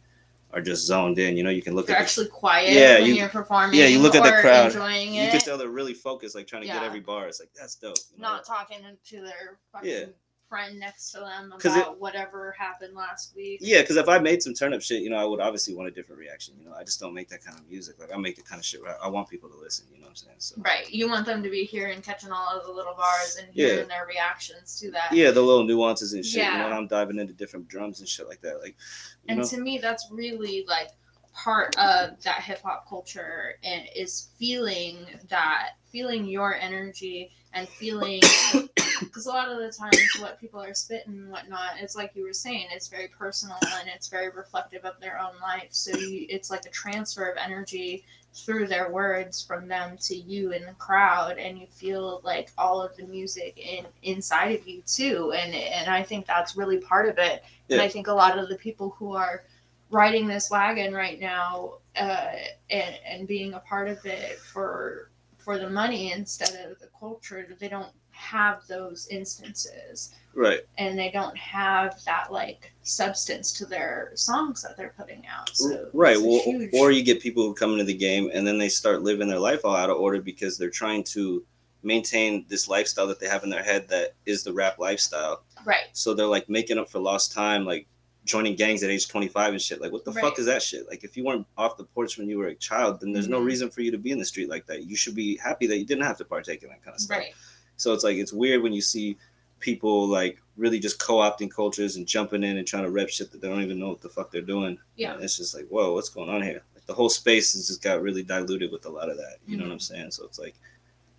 are just zoned in, you know, you can look they're at the, actually quiet Yeah, when you- are performing yeah, you look at the crowd, enjoying it. you can tell they're really focused, like trying to get every bar. It's like that's dope. you know? not talking to their fucking Yeah. Friend next to them 'Cause it- about whatever happened last week. Yeah, because if I made some turn up shit, you know, I would obviously want a different reaction. You know, I just don't make that kind of music. Like I make the kind of shit where I want people to listen. You know what I'm saying? So Right. You want them to be hearing, catching all of the little bars and Yeah. hearing their reactions to that. yeah, the little nuances and shit. You Yeah. know, I'm diving into different drums and shit like that. Like, you and know, to me, that's really like part of that hip hop culture and is feeling that, feeling your energy and feeling. [COUGHS] Because a lot of the times, what people are spitting and whatnot, it's like you were saying, it's very personal and it's very reflective of their own life. So you, it's like a transfer of energy through their words from them to you in the crowd, and you feel like all of the music in inside of you too. And and I think that's really part of it. And I think a lot of the people who are riding this wagon right now uh, and and being a part of it for for the money instead of the culture, they don't have those instances right? and they don't have that like substance to their songs that they're putting out. So right. Well, huge- or you get people who come into the game and then they start living their life all out of order because they're trying to maintain this lifestyle that they have in their head that is the rap lifestyle. right, So they're like making up for lost time, like joining gangs at age 25 and shit. Like, what the Right. fuck is that shit? Like, if you weren't off the porch when you were a child, then there's no Mhm. reason for you to be in the street like that. You should be happy that you didn't have to partake in that kind of stuff. right, So it's like, it's weird when you see people like really just co opting cultures and jumping in and trying to rep shit that they don't even know what the fuck they're doing. Yeah. And it's just like, whoa, what's going on here? Like, the whole space has just got really diluted with a lot of that. You know what I'm Mm-hmm. saying? So it's like,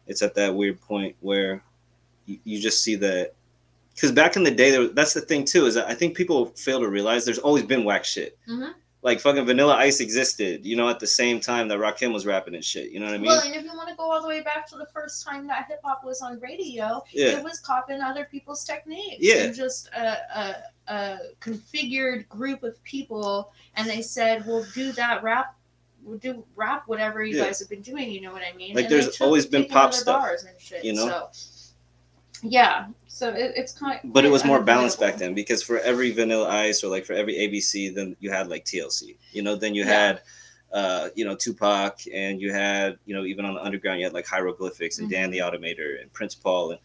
it's at that weird point where you, you just see that because back in the day, there that's the thing too is that I think people fail to realize there's always been whack shit. Mhm. Like fucking Vanilla Ice existed, you know, at the same time that Rakim was rapping and shit. You know what I mean? well, and if you want to go all the way back to the first time that hip hop was on radio, yeah, it was copying other people's techniques. Yeah. And just a, a, a configured group of people, and they said, "We'll do that rap." We'll do rap whatever you Yeah. guys have been doing. You know what I mean? Like, And there's always been pop stuff, bars and shit, you know? So, yeah. So it, it's kind. but it was more balanced back then because for every Vanilla Ice or like for every ABC, then you had like TLC. You know, then you Yeah. had. Uh, you know Tupac, and you had you know even on the underground you had like hieroglyphics and Dan Mm-hmm. the Automator and Prince Paul, and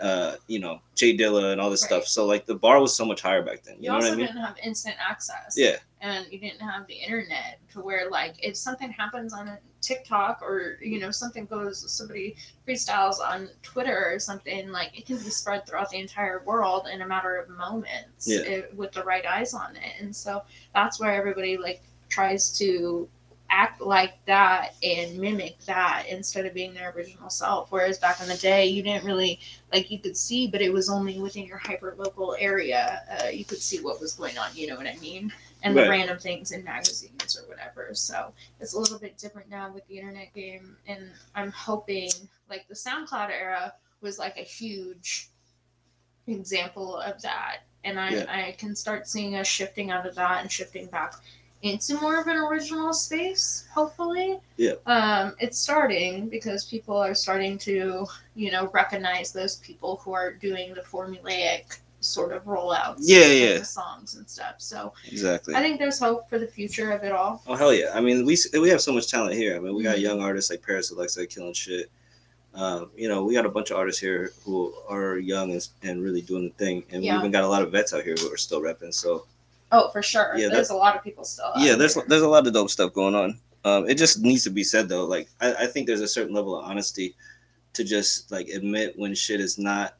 uh, you know, J Dilla and all this Right. stuff. So like the bar was so much higher back then. You, You know also what I mean? didn't have instant access. Yeah. And you didn't have the internet to where like if something happens on TikTok or you know something goes somebody freestyles on Twitter or something like it can be spread throughout the entire world in a matter of moments Yeah. it- with the right eyes on it. And so that's where everybody like tries to act like that and mimic that instead of being their original self. Whereas back in the day you didn't really like you could see but it was only within your hyper local area uh, you could see what was going on you know what i mean and the random things in magazines or whatever so it's a little bit different now with the internet game and i'm hoping like the soundcloud era was like a huge example of that and i Yeah. i can start seeing us shifting out of that and shifting back into more of an original space hopefully Yeah. um it's starting because people are starting to you know recognize those people who are doing the formulaic sort of rollouts Yeah, yeah. the songs and stuff so Exactly. i think there's hope for the future of it all Oh hell yeah! I mean, we we have so much talent here. I mean, we got Mhm. young artists like Paris Alexa killing shit. Um, you know, we got a bunch of artists here who are young and, and really doing the thing, and Yeah. we even got a lot of vets out here who are still repping. So oh for sure Yeah, there's a lot of people still yeah, there's here. there's a lot of dope stuff going on. Um, it just needs to be said though. Like I, I think there's a certain level of honesty to just like admit when shit is not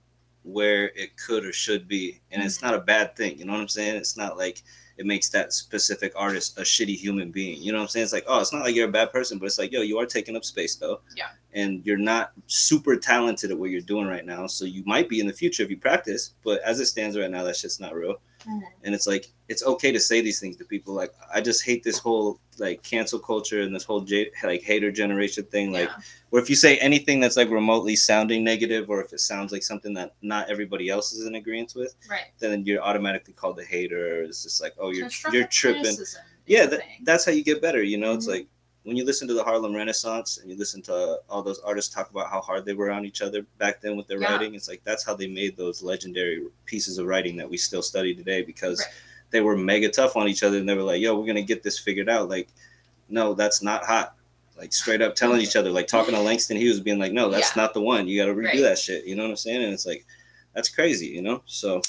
where it could or should be, and it's Mhm. not a bad thing. You know what I'm saying? It's not like it makes that specific artist a shitty human being. You know what I'm saying? It's like, oh, it's not like you're a bad person, but it's like, yo, you are taking up space though. Yeah. And you're not super talented at what you're doing right now. So you might be in the future if you practice, but as it stands right now, that shit's not real. And it's like it's okay to say these things to people like i just hate this whole like cancel culture and this whole j- like hater generation thing like Yeah. where if you say anything that's like remotely sounding negative or if it sounds like something that not everybody else is in agreement with right. then you're automatically called a hater. It's just like oh you're you're tripping. yeah that, that's how you get better you know? It's Mhm. like when you listen to the harlem renaissance and you listen to all those artists talk about how hard they were on each other back then with their Yeah. writing it's like that's how they made those legendary pieces of writing that we still study today because Right. they were mega tough on each other and they were like yo we're gonna get this figured out like no that's not hot like straight up telling each other like talking to langston hughes being like no that's Yeah. not the one you gotta redo Right. that shit you know what i'm saying and it's like that's crazy you know so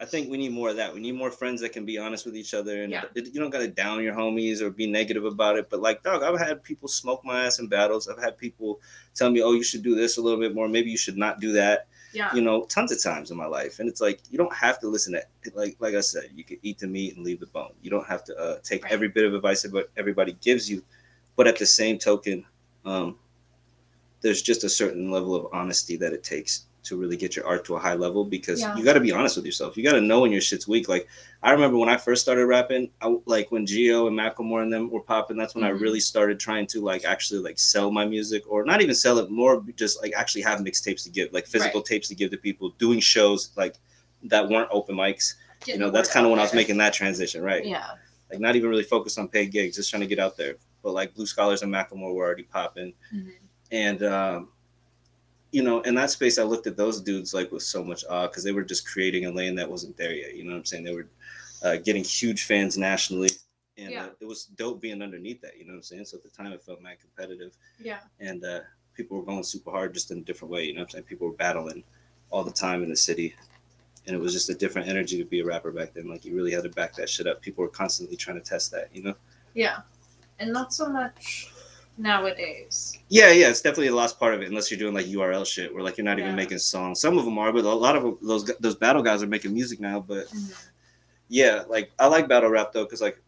I think we need more of that. We need more friends that can be honest with each other, and Yeah. you don't gotta down your homies or be negative about it. But like, dog, I've had people smoke my ass in battles. I've had people tell me, "Oh, you should do this a little bit more. Maybe you should not do that." yeah You know, tons of times in my life, and it's like you don't have to listen to like like I said, you can eat the meat and leave the bone. You don't have to uh, take Right. every bit of advice that everybody gives you, but at the same token, um, there's just a certain level of honesty that it takes to really get your art to a high level because Yeah. you got to be honest with yourself. You got to know when your shit's weak. Like I remember when I first started rapping, I, like when Geo and Macklemore and them were popping, that's when I Mhm. really started trying to like actually like sell my music or not even sell it, more just like actually have mixtapes to give, like physical tapes to give to people, doing shows like that weren't open mics. Getting you know, that's kind of when I was making that transition, right? yeah Like not even really focused on paid gigs, just trying to get out there. But like Blue Scholars and Macklemore were already popping Mhm. and um, you know in that space i looked at those dudes like with so much awe because they were just creating a lane that wasn't there yet you know what i'm saying? They were uh, getting huge fans nationally and Yeah. uh, it was dope being underneath that you know what i'm saying? So at the time it felt mad competitive. Yeah. And uh, people were going super hard just in a different way you know what i'm saying? People were battling all the time in the city and it was just a different energy to be a rapper back then like you really had to back that shit up. People were constantly trying to test that you know? Yeah. And not so much nowadays Yeah, yeah, it's definitely the last part of it unless you're doing like URL shit where like you're not even making songs. Some of them are, but a lot of those those battle guys are making music now. But Mhm. yeah, like I like battle rap though because like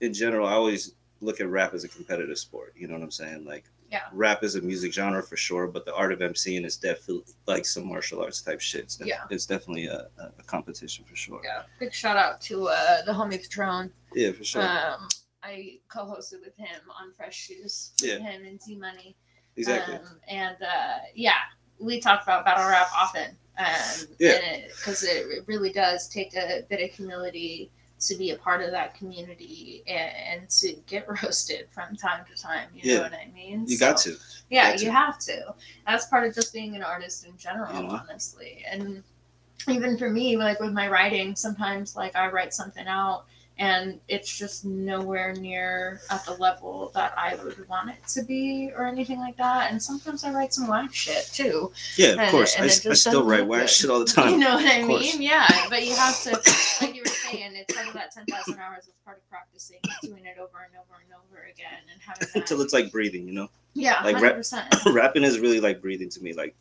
in general, I always look at rap as a competitive sport. You know what I'm saying? Like Yeah. rap is a music genre for sure, but the art of MCing is definitely like some martial arts type shit. It's, def- Yeah. it's definitely a, a a competition for sure. yeah big shout out to uh the homie patron Yeah, for sure. um i co-hosted with him on fresh shoes with Yeah. him and z money exactly. Um, and uh, yeah, we talk about battle rap often. Um, Yeah. Because it, it really does take a bit of humility to be a part of that community and, and to get [LAUGHS] roasted from time to time. You Yeah. know what I mean? you So, got to. Yeah, got you to. have to. That's part of just being an artist in general, know? honestly. And even for me, like with my writing, sometimes like I write something out and it's just nowhere near at the level that I would want it to be or anything like that. And sometimes I write some whack shit too. Yeah, of And- course. and I, I still write whack shit all the [LAUGHS] time. You know what I mean? Yeah, but you have to, like you were saying, it's part of that ten thousand hours of part of practicing, doing it over and over and over again, and having. Until it's like breathing, you know. yeah, like hundred rap- percent. [LAUGHS] Rapping is really like breathing to me. Like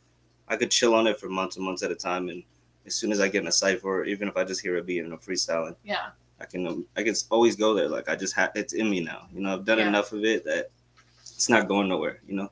I could chill on it for months and months at a time, and as soon as I get in a cipher, even if I just hear a beat and I'm freestyling, Yeah, I can I can always go there. Like I just have it's in me now. You know, I've done Yeah. enough of it that it's not going nowhere. You know.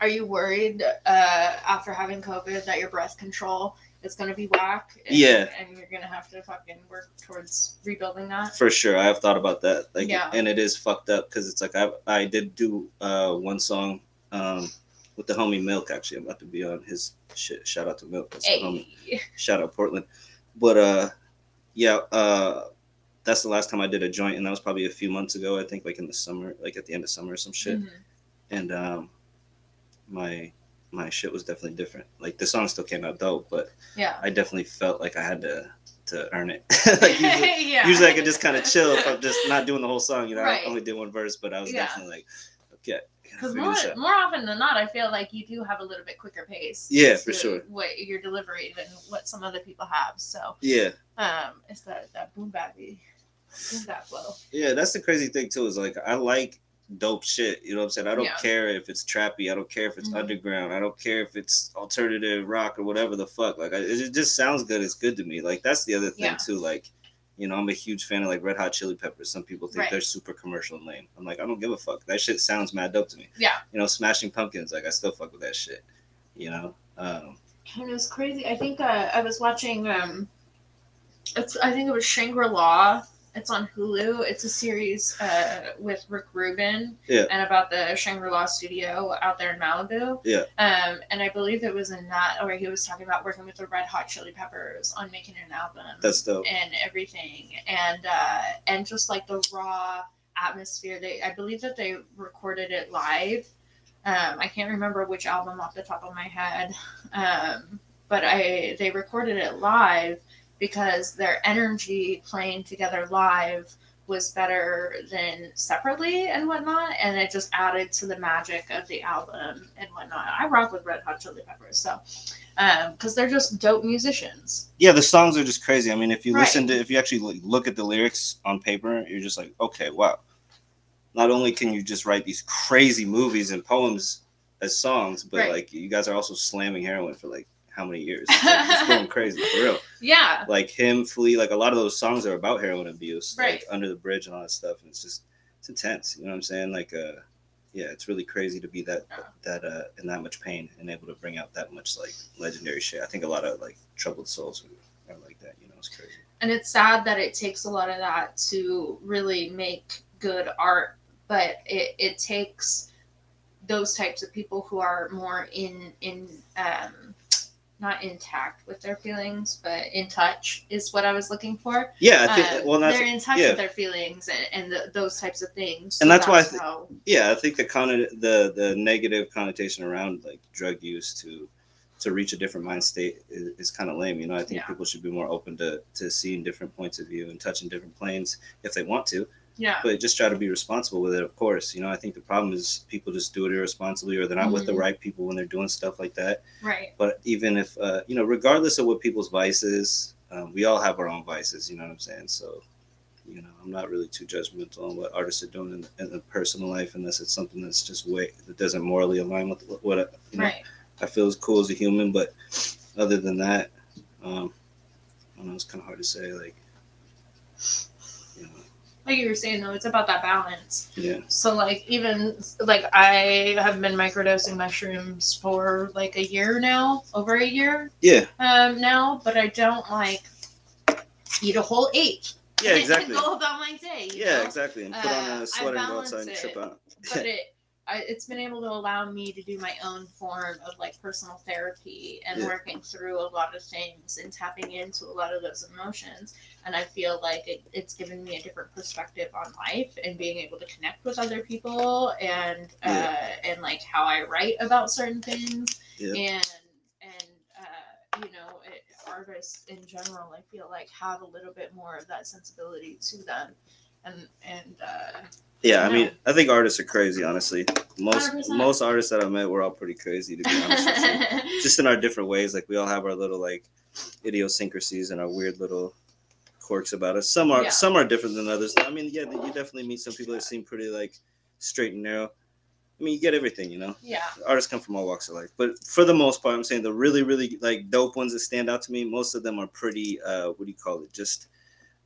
are you worried uh, after having COVID that your breath control is going to be whack? And, Yeah. and you're going to have to fucking work towards rebuilding that. For sure, I have thought about that. Like, Yeah. and it is fucked up because it's like I I did do uh one song um with the homie Milk. Actually, I'm about to be on his shit. Shout out to Milk. That's the homie. Hey. Shout out Portland. But uh, yeah, uh, that's the last time I did a joint, and that was probably a few months ago. I think like in the summer, like at the end of summer or some shit. Mhm. And um, my my shit was definitely different. Like the song still came out dope, but Yeah. I definitely felt like I had to to earn it. [LAUGHS] like usually, [LAUGHS] yeah. usually I could just kind of chill if I'm just not doing the whole song. You know, Right. I only did one verse, but I was Yeah. definitely like, okay, Because more, more often than not, I feel like you do have a little bit quicker pace. Yeah, for sure. What your delivery than what some other people have. So Yeah, um, it's that that boom bappy, boom bap flow. yeah. That's the crazy thing too. Is like I like dope shit. You know what I'm saying? I don't Yeah. care if it's trappy. I don't care if it's Mhm. underground. I don't care if it's alternative rock or whatever the fuck. Like I, it just sounds good. It's good to me. Like that's the other thing Yeah. too. Like. You know, I'm a huge fan of like Red Hot Chili Peppers. Some people think Right. they're super commercial and lame. I'm like, I don't give a fuck. That shit sounds mad dope to me. Yeah. You know, Smashing Pumpkins, like I still fuck with that shit. You know, um, And it was crazy. I think uh, I was watching. Um, it's I think it was Shangri La. It's on Hulu. It's a series uh, with Rick Rubin Yeah. and about the Shangri La studio out there in Malibu. Yeah. Um, and I believe it was in that where he was talking about working with the Red Hot Chili Peppers on making an album that's dope. and everything, and uh, and just like the raw atmosphere. They I believe that they recorded it live. Um, I can't remember which album off the top of my head, um, but I they recorded it live because their energy playing together live was better than separately and whatnot, and it just added to the magic of the album and whatnot. I rock with Red Hot Chili Peppers, so um, because they're just dope musicians. Yeah, the songs are just crazy. I mean, if you Right. listen to, if you actually look at the lyrics on paper, you're just like, okay, wow. Not only can you just write these crazy movies and poems as songs, but Right. like you guys are also slamming heroin for like how many years? [LAUGHS] It's, like, it's going crazy for real. Yeah, Like him, Flea, like a lot of those songs are about heroin abuse, Right. like Under the Bridge and all that stuff, and it's just it's intense. You know what I'm saying? Like, uh, yeah, it's really crazy to be that that uh in that much pain and able to bring out that much like legendary shit. I think a lot of like troubled souls are, are like that. You know, it's crazy. and it's sad that it takes a lot of that to really make good art but it, it takes those types of people who are more in in um not intact with their feelings but in touch is what i was looking for Yeah, I think. Um, well, that's they're in touch yeah. with their feelings and, and the, those types of things And that's why I thi- how, yeah, I think the con the the negative connotation around like drug use to to reach a different mind state is, is kind of lame. You know, I think Yeah. people should be more open to to seeing different points of view and touching different planes if they want to. Yeah. But just try to be responsible with it of course. You know i think the problem is people just do it irresponsibly or they're not with the Mhm. right people when they're doing stuff like that. Right. But even if uh, you know regardless of what people's vices um, we all have our own vices you know what i'm saying? So you know i'm not really too judgmental on what artists are doing in, in their personal life unless it's something that's just way that doesn't morally align with what I, you know, right. I feel is cool as a human. But other than that um I don't know it's kind of hard to say like like you were saying though it's about that balance yeah So like even like I have been microdosing mushrooms for like a year now, over a year yeah um now, but I don't like eat a whole eight. yeah [LAUGHS] exactly go about my day. Yeah, know? exactly. And put Uh, on a sweater and go outside and trip out. But [LAUGHS] it I, it's been able to allow me to do my own form of like personal therapy and Yeah. working through a lot of things and tapping into a lot of those emotions. And I feel like it, it's given me a different perspective on life and being able to connect with other people and uh, and like how I write about certain things Yeah. and and uh, you know it, artists in general, I feel like have a little bit more of that sensibility to them, and and uh, Yeah, I mean, I think artists are crazy. Honestly, most 100%. most artists that I've met were all pretty crazy to be honest. with you. [LAUGHS] Just in our different ways, like we all have our little like idiosyncrasies and our weird little quirks about us. Some are Yeah. some are different than others. I mean, yeah, you definitely meet some people that seem pretty like straight and narrow. I mean, you get everything, you know. yeah, Artists come from all walks of life, but for the most part, I'm saying the really, really like dope ones that stand out to me. Most of them are pretty. Uh, what do you call it? Just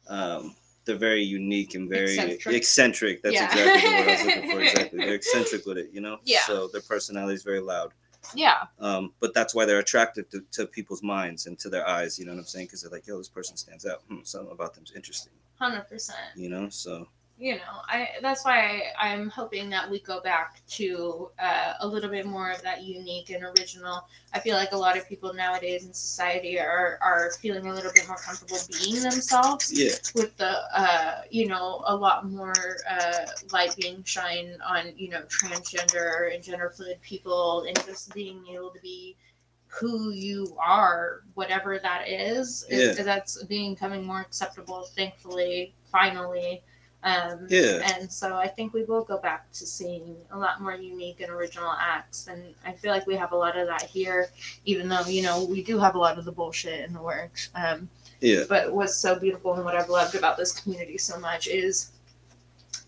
um, they're very unique and very Eccentric. eccentric. That's Yeah. exactly word I was looking for. [LAUGHS] Exactly, they're eccentric with it, you know. Yeah. So their personality is very loud. yeah, Um, but that's why they're attractive to, to people's minds and to their eyes. You know what I'm saying? Because they're like, yo, this person stands out. Hmm, something about them's interesting. hundred percent. You know. So you know, I that's why I, I'm hoping that we go back to uh, a little bit more of that unique and original. I feel like a lot of people nowadays in society are are feeling a little bit more comfortable being themselves yeah, with the uh, you know a lot more uh, light being shine on you know transgender and gender fluid people and just being able to be who you are whatever that is, is that's becoming more acceptable thankfully finally um, Yeah. and so I think we will go back to seeing a lot more unique and original acts. And I feel like we have a lot of that here, even though, you know, we do have a lot of the bullshit in the works. Um, yeah, but what's so beautiful and what I've loved about this community so much is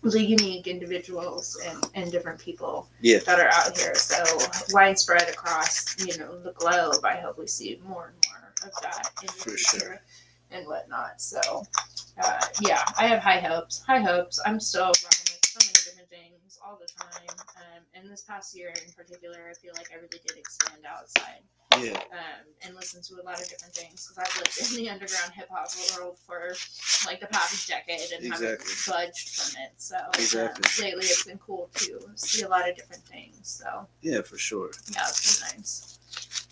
the unique individuals and, and different people yeah. that are out here. So widespread across, you know, the globe. I hope we see more and more of that in the For future sure. And whatnot. So uh, yeah, I have high hopes. High hopes. I'm still running with so many different things all the time. Um, and this past year in particular, I feel like I really did expand outside Yeah, um, and listen to a lot of different things because I've lived in the underground hip hop world for like the past decade and haven't budged from it. So Exactly. um, lately, it's been cool to see a lot of different things. So yeah, for sure. yeah, it's been nice.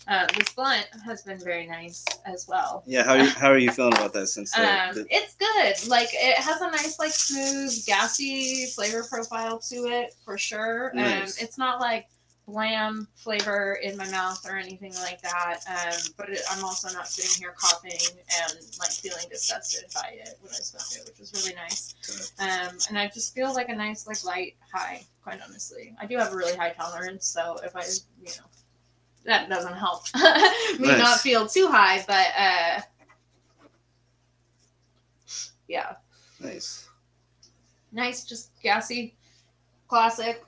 Uh, this blunt has been very nice as well. Yeah, how are you, how are you feeling about that since Um, the it's good. Like it has a nice, like smooth, gassy flavor profile to it for sure. Um, Nice. it's not like blam flavor in my mouth or anything like that. Um, but it, I'm also not sitting here coughing and like feeling disgusted by it when I smoke it, which is really nice. Um, and I just feel like a nice, like light high. Quite honestly, I do have a really high tolerance, so if I, you know, that doesn't help [LAUGHS] me Nice. not feel too high, but uh, yeah nice. nice, just gassy, classic.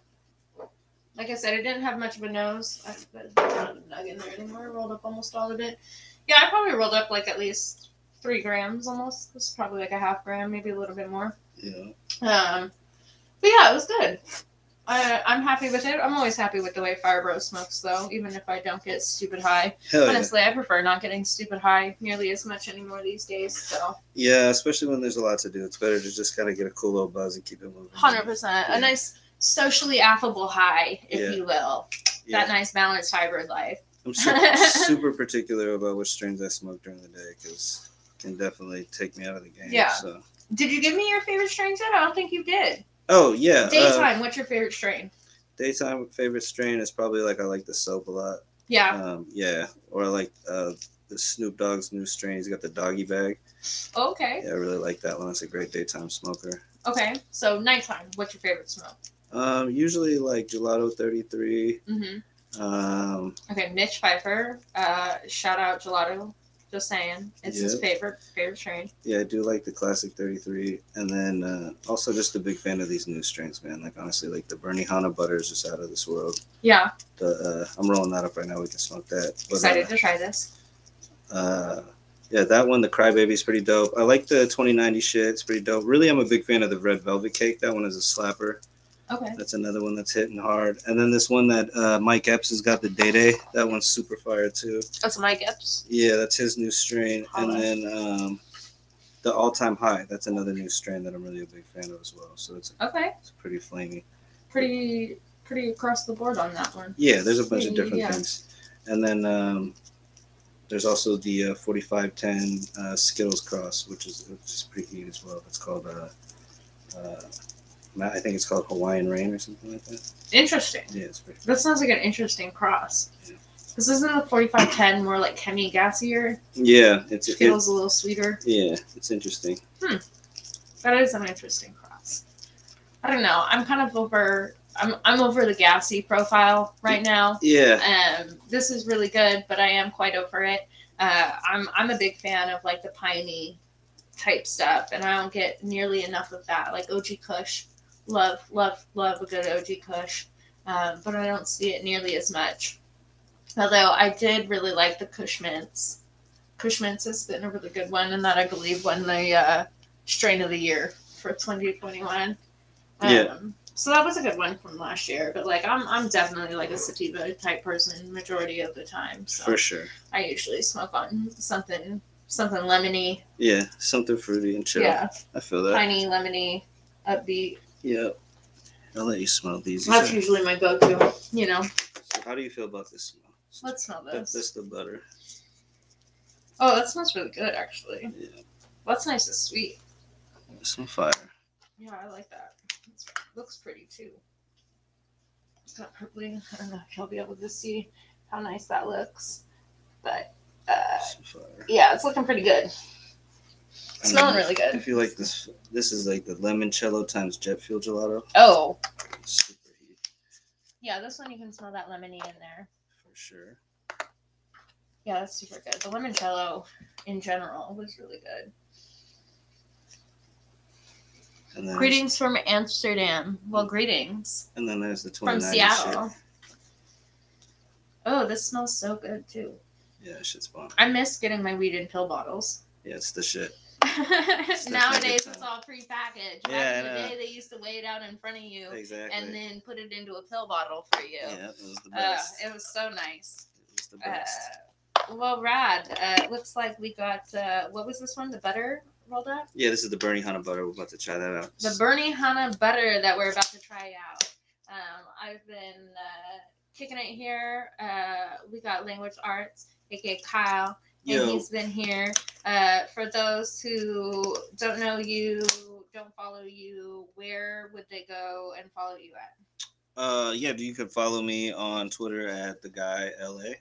Like I said, it didn't have much of a nose. I, there's not a nug in there anymore. I rolled up almost all of it. Yeah, I probably rolled up like at least three grams almost. This is probably like a half gram, maybe a little bit more. Yeah, Um, but yeah, it was good. I, I'm happy with it. I'm always happy with the way Fire Bro smokes, though, even if I don't get stupid high. hell yeah. Honestly, I prefer not getting stupid high nearly as much anymore these days. So, Yeah, especially when there's a lot to do. It's better to just kind of get a cool little buzz and keep it moving. hundred percent, Yeah. a nice socially affable high, if Yeah. you will. Yeah. That nice balanced hybrid life. I'm super, [LAUGHS] super particular about which strains I smoke during the day because can definitely take me out of the game. Yeah. So. Did you give me your favorite strains yet? I don't think you did. Oh yeah. uh, Daytime, what's your favorite strain? daytime favorite strain is probably like I like the soap a lot. Yeah. Um, yeah, or I like uh, the Snoop Dogg's new strain. He's got the doggy bag. Okay. Yeah, I really like that one. It's a great daytime smoker. Okay. So nighttime, what's your favorite smoke? Um, usually like Gelato 33. Mm-hmm. Um, Okay, Mitch Pfeiffer. Uh, shout out Gelato. Just saying, it's his favorite favorite strain. yeah, I do like the classic 33, and then uh, also just a big fan of these new strains, man. Like honestly, like the Bernie Hana butter is just out of this world. Yeah, The uh, I'm rolling that up right now. We can smoke that. But, excited to try this. uh, yeah, that one, the Crybaby is pretty dope. I like the 2090 shit. It's pretty dope. Really, I'm a big fan of the Red Velvet Cake. That one is a slapper. Okay. That's another one that's hitting hard. And then this one that uh, Mike Epps has got the Day Day. That one's super fire too. That's Mike Epps. Yeah, that's his new strain. And then um, the All Time High. That's another new strain that I'm really a big fan of as well. So it's, Okay. it's pretty flamey. Pretty pretty across the board on that one. Yeah, there's a bunch of different yeah. things. And then um, there's also the uh, 4510 uh, Skittles Cross, which is which is pretty neat as well. It's called, uh, uh, I think it's called Hawaiian Rain or something like that. Interesting. Yeah, it's pretty. That sounds like an interesting cross. Yeah. This isn't the 4510 more like chemi gassier. Yeah, it's It it, feels a little sweeter. yeah, it's interesting. Hmm, That is an interesting cross. I don't know. I'm kind of over. I'm I'm over the gassy profile right now. Yeah, Um, this is really good, but I am quite over it. Uh, I'm I'm a big fan of like the piney type stuff, and I don't get nearly enough of that. Like OG Kush, love love love a good OG Kush, um, but I don't see it nearly as much. Although I did really like the Kush Mints. Kush Mints has been a really good one, and that I believe won the uh, strain of the year for 2021. Um, Yeah. So that was a good one from last year, but like I'm I'm definitely like a sativa type person majority of the time. So for sure. I usually smoke on something something lemony. Yeah, something fruity and chill. Yeah, I feel that. piney, lemony, upbeat. Yep. I'll let you smell these. That's usually my go-to. You know, So how do you feel about this smell? let's smell this. That's the butter. Oh, that smells really good actually. Yeah, That's nice and sweet. it's on fire. Yeah, I like that. It's, looks pretty too. It's got purpley. I don't know if you'll be able to see how nice that looks, but uh, yeah, it's looking pretty good. Smelling really I feel like this. This is like the limoncello times jet fuel gelato. Oh, Super heat yeah, this one you can smell that lemony in there. for sure. Yeah, that's super good. The limoncello in general was really good. And then Greetings from Amsterdam. Well, greetings And then there's the from 29 Seattle. Oh, this smells so good too. Shit. Yeah, shit's bomb. I miss getting my weed in pill bottles. Yeah, it's the shit. [LAUGHS] Nowadays it's all prepackaged. Back Yeah, in the day they used to weigh it out in front of you Exactly. and then put it into a pill bottle for you. yeah, it was the Uh, best. it was so nice. it was the best. Uh, well, rad. Uh, looks like we got uh, what was this one? The butter rolled up. yeah, this is the Bernie Hana butter. We're about to try that out. The Bernie Hana butter that we're about to try out. Um, I've been uh, kicking it here. Uh, we got Language Arts, aka Kyle, and Yo, he's been here. Uh, for those who don't know you, don't follow you, where would they go and follow you at? uh, yeah, you can follow me on Twitter at the guy LA,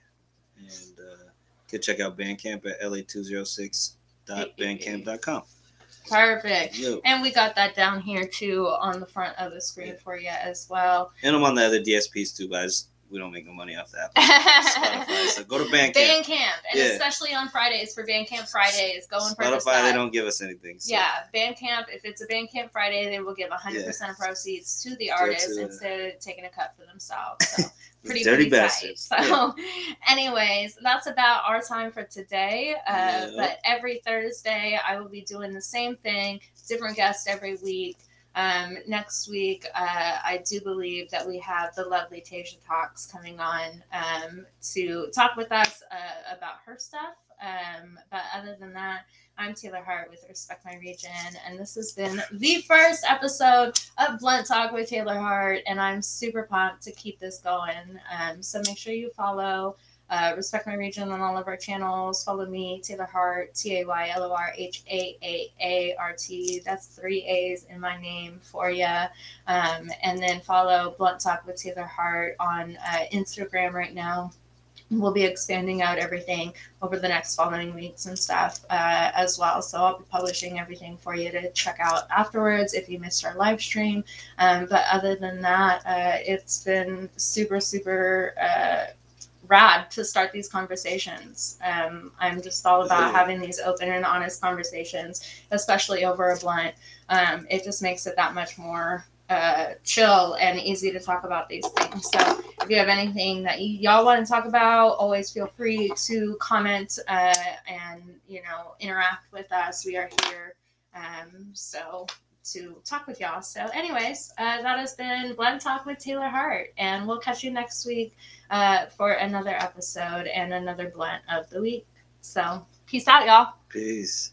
and uh, you can check out Bandcamp at la206.bandcamp.com. Perfect. Yo, And we got that down here too on the front of the screen Yeah. for you as well. and I'm on the other DSPs too, guys. We don't make no money off that. Spotify, so go to [LAUGHS] Bandcamp. Bandcamp, and Yeah. especially on Fridays for Bandcamp Fridays, going for Spotify, they don't give us anything. So. Yeah, Bandcamp. If it's a Bandcamp Friday, they will give 100% of proceeds to the artist to- instead of taking a cut for themselves. So [LAUGHS] pretty dirty pretty tight. bastards. So, [LAUGHS] anyways, that's about our time for today. Uh, Yeah. But every Thursday, I will be doing the same thing, different guests every week. Um, next week, uh, I do believe that we have the lovely Tasia Talks coming on um, to talk with us uh, about her stuff. Um, but other than that, I'm Taylor Hart with Respect My Region, and this has been the first episode of Blunt Talk with Taylor Hart, and I'm super pumped to keep this going. Um, so make sure you follow uh, Respect My Region on all of our channels. Follow me, Taylor Hart, T A Y L O R H A A A R T. That's three A's in my name for you. Um, and then follow Blunt Talk with Taylor Hart on uh, Instagram right now. We'll be expanding out everything over the next following weeks and stuff uh, as well. So I'll be publishing everything for you to check out afterwards if you missed our live stream. Um, but other than that, uh, it's been super, super uh, rad to start these conversations. Um, I'm just all about having these open and honest conversations, especially over a blunt. Um, it just makes it that much more uh, chill and easy to talk about these things. So if you have anything that y- y'all want to talk about, always feel free to comment uh, and you know interact with us. We are here. Um, so to talk with y'all. So, anyways, uh, that has been Blunt Talk with Taylor Hart, and we'll catch you next week uh, for another episode and another blunt of the week. So, peace out, y'all. Peace.